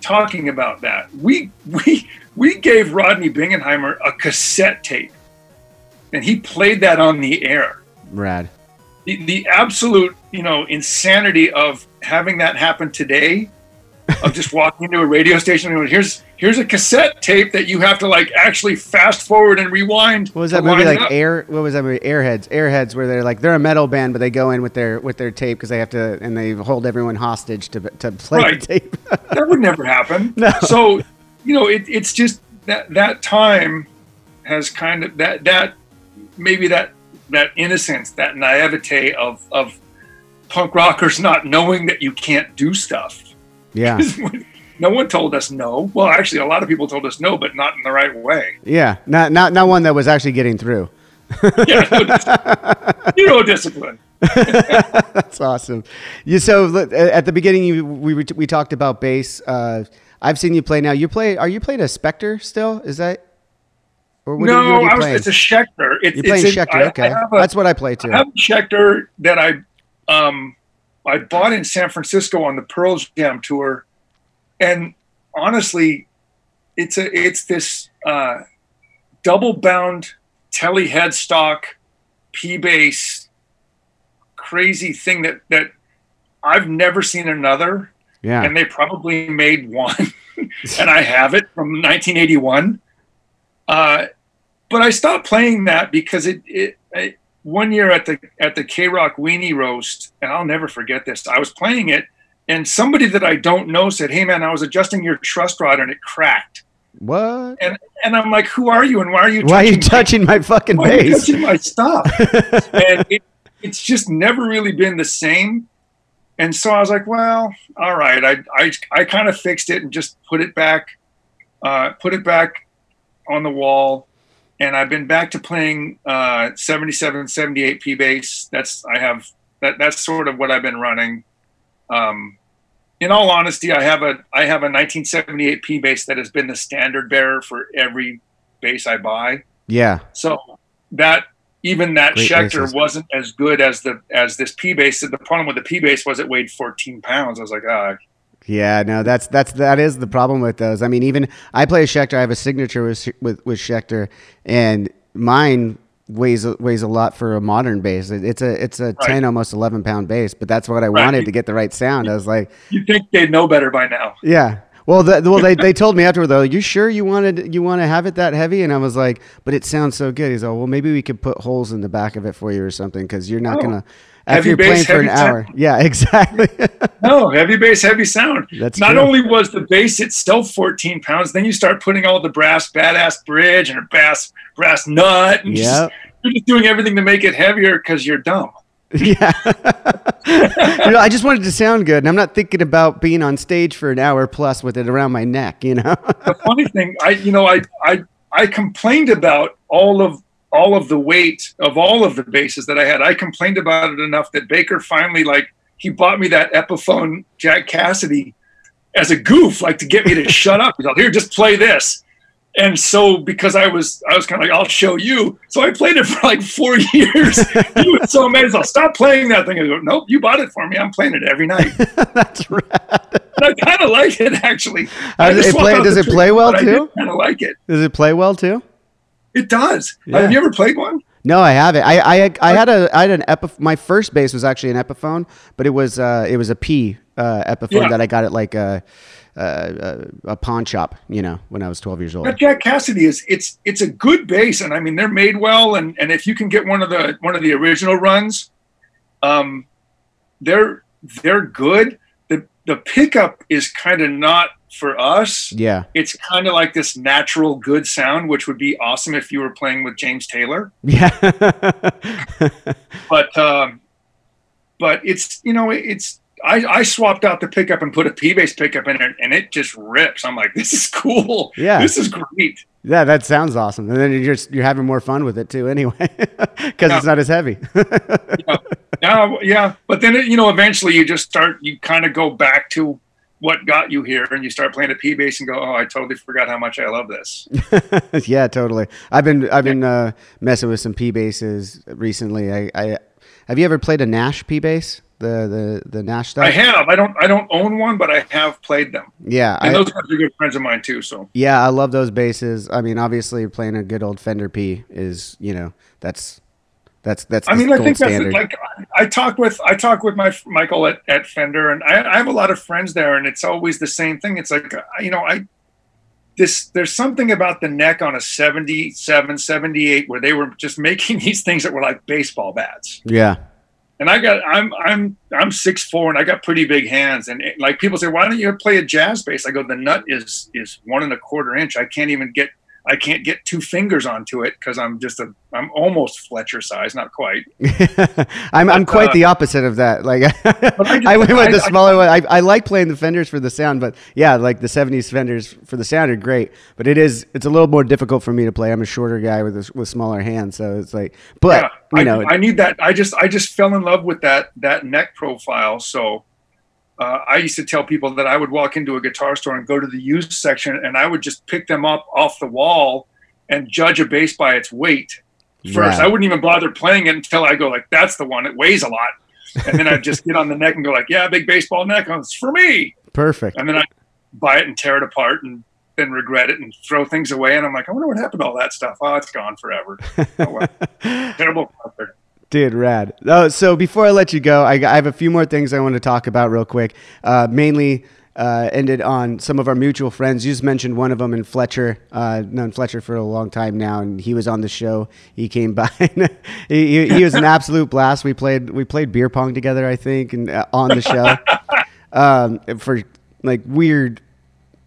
talking about that we we we gave Rodney Bingenheimer a cassette tape, and he played that on the air. Rad. The, the absolute you know insanity of having that happen today of just walking into a radio station and going, here's here's a cassette tape that you have to like actually fast forward and rewind. What was that movie like up. Air? What was that movie? Airheads. Airheads, where they're like they're a metal band, but they go in with their with their tape because they have to and they hold everyone hostage to to play right. the tape. <laughs> that would never happen. No. So you know, it, it's just that that time has kind of that that maybe that that innocence, that naivete of of punk rockers not knowing that you can't do stuff yeah. <laughs> no one told us no. Well, actually, a lot of people told us no, but not in the right way. Yeah, not not not one that was actually getting through. <laughs> yeah, no, you know, discipline. <laughs> That's awesome. You so at the beginning you, we we talked about bass. Uh, I've seen you play now. You play? Are you playing a Spector still? Is that? Or what no, you, was, it's a Schecter. It, You're playing Schecter. okay, I, I a, that's what I play too. I have a Schecter that I um, I bought in San Francisco on the Pearl Jam tour, and honestly, it's a it's this uh, double bound Tele headstock P bass crazy thing that that I've never seen another. Yeah. And they probably made one, <laughs> and I have it from 1981. Uh, but I stopped playing that because it, it, it one year at the at the KROQ Weenie Roast, and I'll never forget this. I was playing it, and somebody that I don't know said, "Hey man, I was adjusting your truss rod and it cracked." What? And and I'm like, "Who are you? And why are you? Why are you touching my- my, fucking why you touching my stuff?" <laughs> and it, it's just never really been the same. And so I was like, "Well, all right." I I I kind of fixed it and just put it back, uh, put it back on the wall and I've been back to playing uh, 77, 78 P bass. That's I have that. That's sort of what I've been running. Um, in all honesty, I have a I have a 1978 P bass that has been the standard bearer for every bass I buy. yeah. So that even that Great Schecter basses. wasn't as good as the as this P bass. The problem with the P bass was it weighed 14 pounds. I was like, ah, Yeah, no, that's that's that is the problem with those. I mean, even I play a Schecter. I have a signature with with, with Schecter, and mine weighs weighs a lot for a modern bass. It- It's a it's a ten almost eleven pound bass, but that's what I Right. wanted to get the right sound. I was like, you think they'd know better by now? yeah. Well, the, well, they, they told me afterward though. You sure you wanted you want to have it that heavy? And I was like, but it sounds so good. He's like, well, maybe we could put holes in the back of it for you or something because you're not Oh. gonna after you're bass, playing for an hour. Yeah, <laughs> exactly. No, heavy bass, heavy sound. That's not true. only was the bass itself 14 pounds, then you start putting all the brass badass bridge and a brass brass nut. And Yep. just, you're just doing everything to make it heavier because you're dumb. <laughs> Yeah. you know, I just wanted to sound good, and I'm not thinking about being on stage for an hour plus with it around my neck. You know. The funny thing, I you know, I I I complained about all of all of the weight of all of the basses that I had. I complained about it enough that Baker finally like he bought me that Epiphone Jack Cassidy as a goof, like to get me to shut up. He's like, here, just play this. And so because I was I was kind of like, I'll show you. So I played it <laughs> for like four <laughs> years. he was so amazed. I'll stop playing that thing. I go, nope, you bought it for me. I'm playing it every night. <laughs> That's rad. And I kind of like it actually. Uh, How does it play- does it play well, too? I Kind of like it. Does it play well too? It does. Yeah. Have you ever played one? No, I haven't. I I, I had a I had an Epiph- My first bass was actually an Epiphone, but it was uh it was a P uh, Epiphone Yeah. that I got at like a, a a pawn shop. You know, when I was 12 years old. That Jack Cassidy is it's it's a good bass, and I mean they're made well, and and if you can get one of the one of the original runs, um, they're they're good. The the pickup is kind of not for us. Yeah. It's kind of like this natural good sound, which would be awesome if you were playing with James Taylor. Yeah. <laughs> But um, but it's you know it's I, I swapped out the pickup and put a P bass pickup in it, and it just rips. I'm like, this is cool. Yeah. this is great. yeah, that sounds awesome. And then you're just you're having more fun with it too, anyway, <laughs> because Yeah. it's not as heavy. <laughs> Yeah, yeah. But then it, you know, eventually you just start. You kind of go back to what got you here, and you start playing a P bass and go, oh, I totally forgot how much I love this. <laughs> yeah, totally. I've been I've been uh, messing with some P basses recently. I, I have you ever played a Nash P bass? The the the Nash stuff. I have. I don't. I don't own one, but I have played them, Yeah, and I, those guys are good friends of mine too. So yeah, I love those basses. I mean, obviously, playing a good old Fender P is you know that's that's that's. I mean, I think that's like I talk with I talk with my Michael at, at Fender, and I, I have a lot of friends there, and it's always the same thing. It's like you know, I this there's something about the neck on a 77, 78 where they were just making <laughs> these things that were like baseball bats. yeah, And I got I'm I'm I'm six four and I got pretty big hands. And it, like people say, why don't you play a jazz bass? I go, the nut is is one and a quarter inch. I can't even get I can't get two fingers onto it because I'm just a I'm almost Fletcher size, not quite. <laughs> I'm I'm quite uh, the opposite of that. Like <laughs> I I, went with I- the I- smaller one. I, I like playing the Fenders for the sound, but yeah, like the '70s Fenders for the sound are great. But it is it's a little more difficult for me to play. I'm a shorter guy with a, with smaller hands, so it's like. But yeah, you I, know, I need that. I just I just fell in love with that that neck profile. So uh, I used to tell people that I would walk into a guitar store and go to the used section, and I would just pick them up off the wall and judge a bass by its weight first. Right. I wouldn't even bother playing it until I go like, "That's the one. It weighs a lot." And then I'd just get on the neck and go like, yeah, big baseball neck. Oh, it's for me. Perfect. And then I buy it and tear it apart and then regret it and throw things away. And I'm like, I wonder what happened to all that stuff. Oh, it's gone forever. Oh, well. <laughs> Terrible. concert. Dude, rad. Oh, so before I let you go, I, I have a few more things I want to talk about real quick. Uh, mainly uh, ended on some of our mutual friends. You just mentioned one of them in Fletcher. Uh, known Fletcher for a long time now, and he was on the show. He came <laughs> by. he, he, he was an absolute blast. We played we played beer pong together, I think, and uh, on the show <laughs> um, for like weird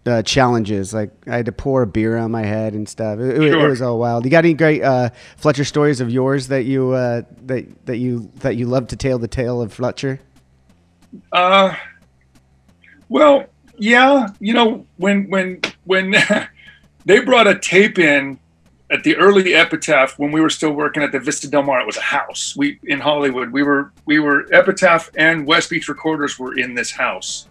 uh, challenges. Like I had to pour a beer on my head and stuff. It, it- it was all wild. You got any great uh, Fletcher stories of yours that you uh, that that you that you love to tell the tale of Fletcher? Uh, well, yeah, you know, when when when <laughs> they brought a tape in at the early Epitaph when we were still working at the Vista Del Mar, it was a house. We in Hollywood, we were we were Epitaph and West Beach Recorders were in this house,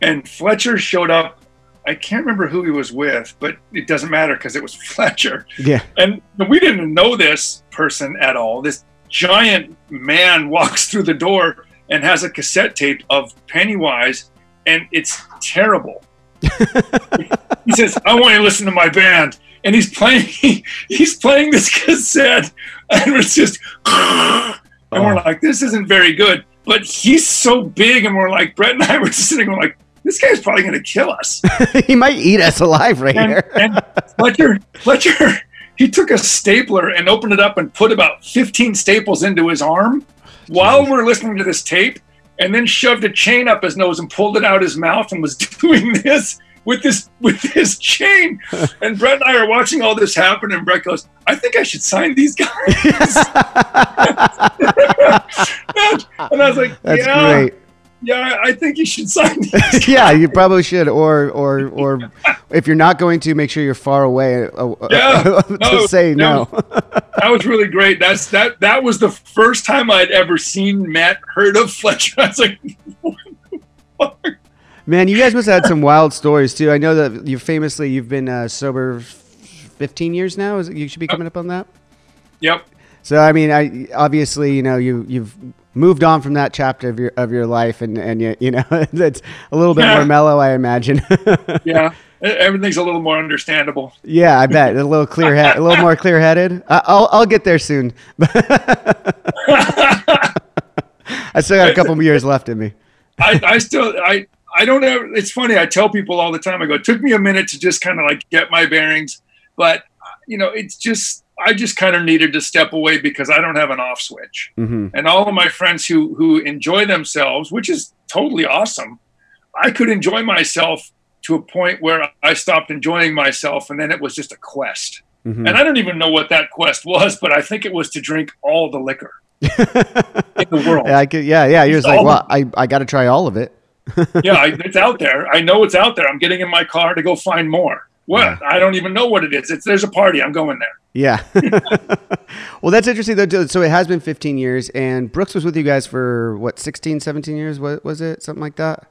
and Fletcher showed up. I can't remember who he was with, but it doesn't matter because it was <laughs> Fletcher. Yeah. And we didn't know this person at all. This giant man <laughs> walks through the door and has a cassette tape of Pennywise, and it's terrible. <laughs> he says, "I want you to listen to my band," and he's playing. he's playing this cassette, and it's just, <gasps> and we're Oh. like, "This isn't very good." But he's so big, and we're like, Brett and I were just sitting, there like, "This guy's probably going to kill us." <laughs> he might eat us alive right and, here. and Fletcher, Fletcher, he took a stapler and opened it up and put about 15 staples into his arm while we're listening to this tape, and then shoved a chain up his nose and pulled it out his mouth and was <laughs> doing this with this with this chain. <laughs> And Brett and I are watching all this happen, and Brett goes, "I think I should sign these guys." and I was like, That's "Yeah, great. Yeah, I think you should <laughs> sign these." <laughs> yeah, you probably should. Or, or, or, <laughs> if you're not going to, make sure you're far away uh, Yeah. to No, say no. that was really great. That's that. That was the first time I'd ever seen Matt heard of Fletcher. I was like, Man, you guys must have had some wild stories too. I know that you famously you've been uh, sober 15 years now. Is it, you should be coming up on that. "Yep, So I mean, I obviously you know you you've moved on from that chapter of your of your life, and and you, you know <laughs> it's a little bit more mellow, I imagine. <laughs> yeah, everything's a little more understandable." yeah, I bet a little <laughs> clear head, a little more clear headed. I'll I'll get there soon. I still got a couple years left in me. I, I still, I, I don't have. It's funny. I tell people all the time. I go, it took me a minute to just kind of like get my bearings, but you know, it's just, I just kind of needed to step away because I don't have an off switch. hmm and all of my friends who who enjoy themselves, which is totally awesome. I could enjoy myself to a point where I stopped enjoying myself, and then it was just a quest. hmm And I don't even know what that quest was, but I think it was to drink all the liquor <laughs> in the world. Yeah, I could, yeah, yeah. You're just like, well, I, I got to try all of it. <laughs> yeah, I, it's out there. I know it's out there. I'm getting in my car to go find more. What? I don't even know what it is. It's there's a party. I'm going there. Yeah. <laughs> well, that's interesting though. So it has been 15 years, and Brooks was with you guys for what, 16, 17 years? What was it? Something like that.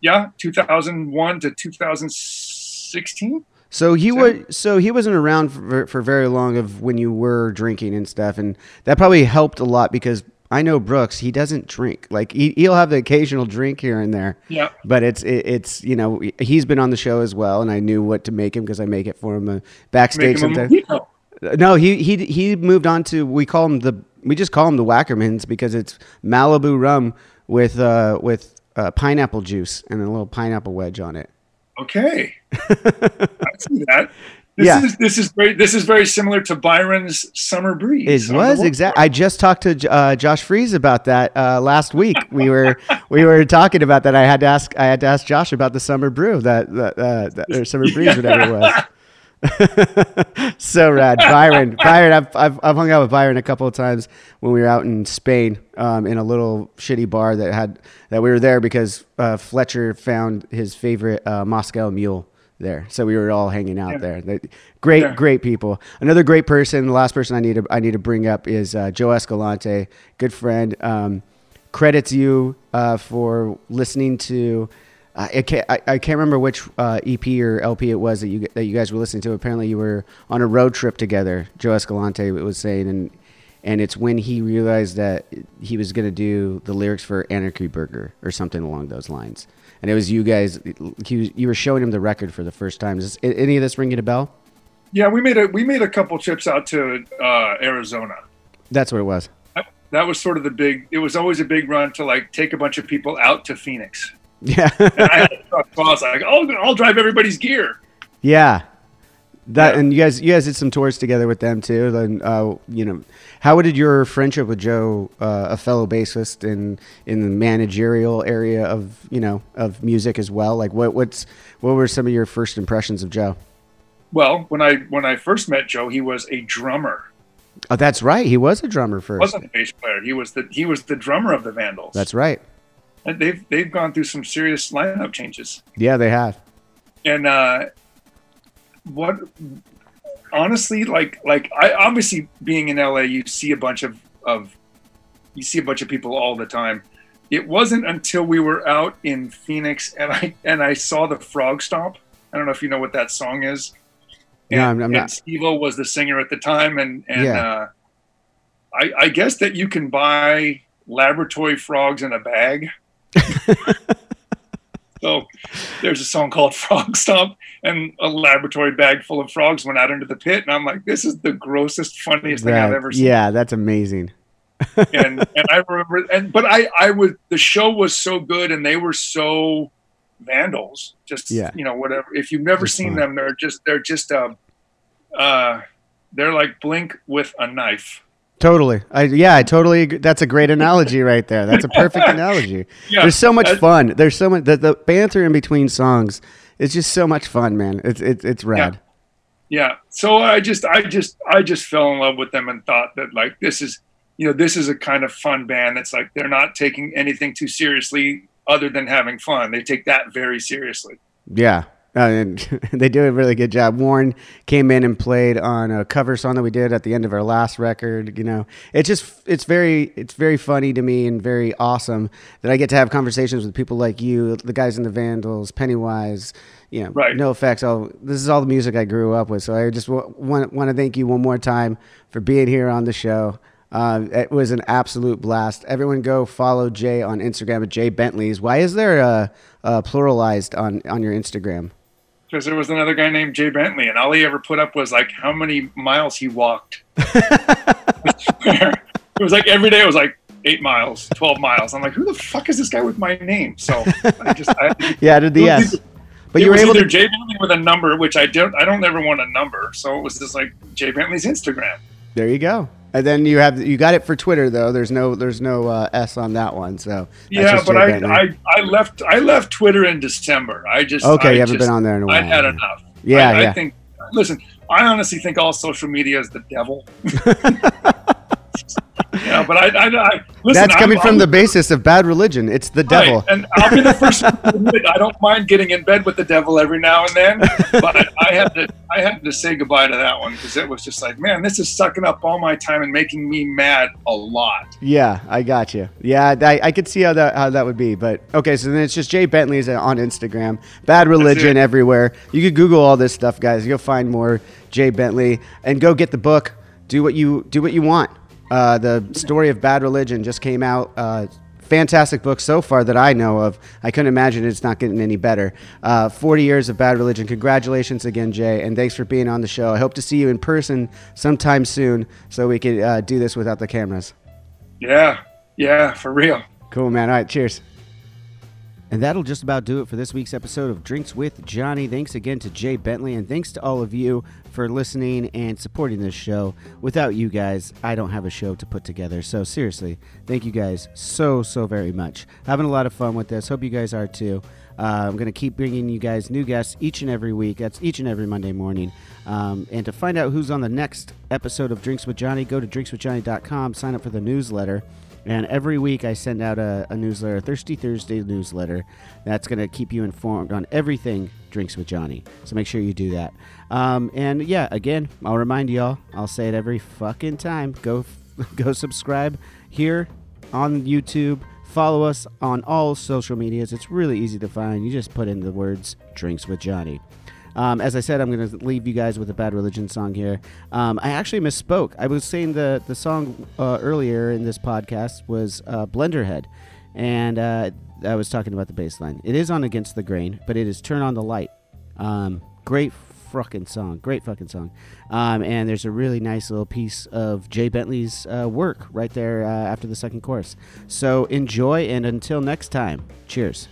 Yeah, 2001 to 2016. So he was. So he wasn't around for, for very long of when you were drinking and stuff, and that probably helped a lot because I know Brooks. He doesn't drink. Like he, he'll have the occasional drink here and there. Yeah. But it's it, it's you know he's been on the show as well, and I knew what to make him because I make it for him uh, backstage Make him sometimes. No, he he he moved on to we call him the we just call him the Wackermans because it's Malibu rum with uh with uh, pineapple juice and a little pineapple wedge on it. Okay, <laughs> I see that. This Yeah. is this is very this is very similar to Byron's Summer Breeze. It was exactly. I just talked to uh, Josh Freese about that uh, last week. We were <laughs> we were talking about that. I had to ask I had to ask Josh about the summer brew that that, uh, that or summer breeze <laughs> whatever it was. <laughs> so rad, Byron. Byron, I've, I've I've hung out with Byron a couple of times when we were out in Spain um, in a little shitty bar that had that we were there because uh, Fletcher found his favorite uh, Moscow Mule there, so we were all hanging out Yeah. there. They- great, Yeah. great people. Another great person. The last person I need to I need to bring up is uh, Joe Escalante, good friend. Um, credits you uh, for listening to. Uh, I, can't, I, I can't remember which uh, EP or LP it was that you that you guys were listening to. Apparently, you were on a road trip together. Joe Escalante was saying, and and it's when he realized that he was going to do the lyrics for Anarchy Burger or something along those lines. And it was you guys. He, you were showing him the record for the first time. Is this, any of this ringing a bell? Yeah, we made a we made a couple trips out to uh, Arizona. That's what it was. That was sort of the big. It was always a big run to like take a bunch of people out to Phoenix. Yeah. <laughs> I, had, I was like, "Oh, I'll drive everybody's gear." Yeah. That Yeah. and you guys, you guys did some tours together with them too. Then, uh, you know, how did your friendship with Joe, uh, a fellow bassist in in the managerial area of you know of music as well? Like, what what's what were some of your first impressions of Joe? Well, when I when I first met Joe, he was a drummer. Oh, that's right. He was a drummer He first. wasn't a bass player. He was the he was the drummer of the Vandals. That's right. and they've they've gone through some serious lineup changes. Yeah, they have. And uh, what honestly, like like I obviously being in LA, you see a bunch of of you see a bunch of people all the time. It wasn't until we were out in Phoenix and I and I saw the Frog Stomp. I don't know if you know what that song is. No, I'm- I'm not. Stevo was the singer at the time, and and Yeah. uh, I, I guess that you can buy laboratory frogs in a bag. <laughs> so there's a song called <laughs> Frog Stomp, and a laboratory bag full of frogs went out into the pit, and I'm like, this is the grossest, funniest thing I've ever seen. yeah, that's amazing. <laughs> and and I remember, and but I I was the show was so good, and they were so vandals. Just Yeah. you know whatever. If you've never Just seen fun. them, they're just they're just uh, uh, they're like Blink with a knife. Totally. I, yeah, I totally. Agree. That's a great analogy right there. That's a perfect <laughs> analogy. Yeah, There's so much fun. There's so much. The, the banter in between songs is just so much fun, man. It's it's it's rad. Yeah. So I just I just I just fell in love with them and thought that like this is you know this is a kind of fun band that's like they're not taking anything too seriously other than having fun. They take that very seriously. Yeah. Uh, and <laughs> they do a really good job. Warren came in and played on a cover song that we did at the end of our last record. You know, it's just it's very it's very funny to me and very awesome that I get to have conversations with people like you, the guys in the Vandals, Pennywise. You know, Right. NOFX. All this is all the music I grew up with. So I just w- want want to thank you one more time for being here on the show. Uh, it was an absolute blast. Everyone go follow Jay on Instagram at Jay Bentley's. Why is there a, a pluralized on on your Instagram? Because there was another guy named Jay Bentley, and all he ever put up was like how many miles he walked. <laughs> it was like every day it was like eight miles, twelve miles. I'm like, who the fuck is this guy with my name? So I just, I, <laughs> Yeah, I did the It was S. either- But you were was able either to. Jay Bentley with a number, which I don't, I don't ever want a number. So it was just like Jay Bentley's Instagram. There you go. And then you have you got it for Twitter though. There's no there's no uh, S on that one. So Yeah, but I, I, I left, I left Twitter in December. I just, okay, I you haven't been on there in a while. I'd had enough. Yeah, I, yeah. I think, listen, I honestly think all social media is the devil. <laughs> <laughs> yeah, but I, I, I listen. That's coming I'm, from I'm, the basis of bad religion. It's the right, devil. and I'll be the <laughs> first to admit I don't mind getting in bed with the devil every now and then, but I had to, I had to say goodbye to that one because it was just like, man, this is sucking up all my time and making me mad a lot. Yeah, I got you. Yeah, I, I could see how that how that would be. But okay, so then it's just Jay Bentley's uh, on Instagram. Bad religion everywhere. You could Google all this stuff, guys. You'll find more Jay Bentley and go get the book. Do what you do what you want. Uh, the story of bad religion just came out. Uh, fantastic book so far that I know of. I couldn't imagine it's not getting any better. Uh, 40 years of bad religion. Congratulations again, Jay, and thanks for being on the show. I hope to see you in person sometime soon so we could uh, do this without the cameras. Yeah, yeah, for real. Cool, man. All right, cheers. And that'll just about do it for this week's episode of Drinks with Johnny. Thanks again to Jay Bentley, and thanks to all of you for listening and supporting this show. Without you guys, I don't have a show to put together. So, seriously, thank you guys so, so very much. Having a lot of fun with this. Hope you guys are too. Uh, I'm going to keep bringing you guys new guests each and every week. That's each and every Monday morning. Um, and to find out who's on the next episode of Drinks with Johnny, go to drinkswithjohnny.com, sign up for the newsletter. And every week I send out a, a newsletter, Thirsty Thursday newsletter, that's going to keep you informed on everything Drinks with Johnny. So make sure you do that. Um, and yeah, again, I'll remind y'all, I'll say it every fucking time. Go, <laughs> go subscribe here on YouTube. Follow us on all social medias. It's really easy to find. You just put in the words Drinks with Johnny. Um, as I said, I'm going to leave you guys with a Bad Religion song here. Um, I actually misspoke. I was saying the the song uh, earlier in this podcast was uh, Blenderhead, and uh, I was talking about the bass line. It is on Against the Grain, but it is Turn on the Light. Um, great fucking song. Great fucking song. Um, and there's a really nice little piece of Jay Bentley's uh, work right there uh, after the second chorus. So enjoy, and until next time, cheers.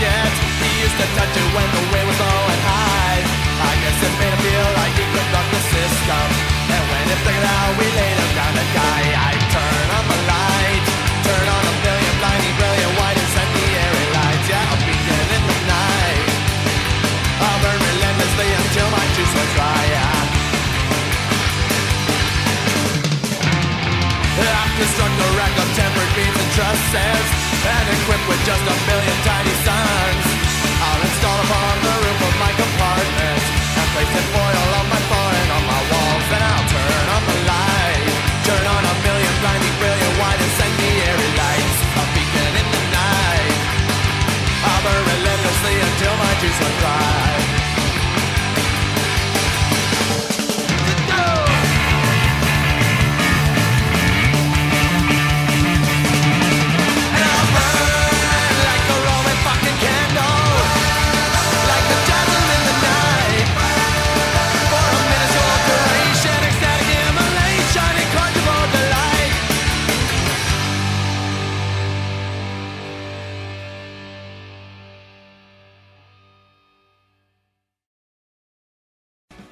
Pocket. He used to touch it when the wind was blowing high. I guess it made him feel like he could rock the system. And when it figured out, we laid him down to die. I turn on the light, turn on a million blinding, brilliant white incendiary lights. Yeah, a beacon in the night. I'll burn relentlessly until my juice runs dry. Yeah. I've constructed a rack of tempered beams and trusses And equipped with just a million tiny suns I'll install upon the roof of my compartment And place in foil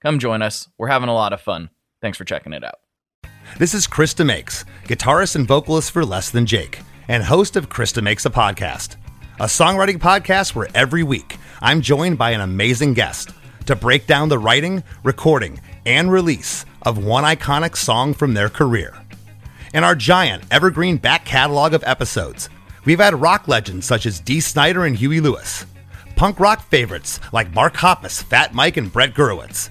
Come join us. We're having a lot of fun. Thanks for checking it out. This is Chris DeMakes, guitarist and vocalist for Less Than Jake, and host of Chris DeMakes a Podcast, a songwriting podcast where every week I'm joined by an amazing guest to break down the writing, recording, and release of one iconic song from their career. In our giant evergreen back catalog of episodes, we've had rock legends such as Dee Snider and Huey Lewis, punk rock favorites like Mark Hoppus, Fat Mike, and Brett Gurewitz,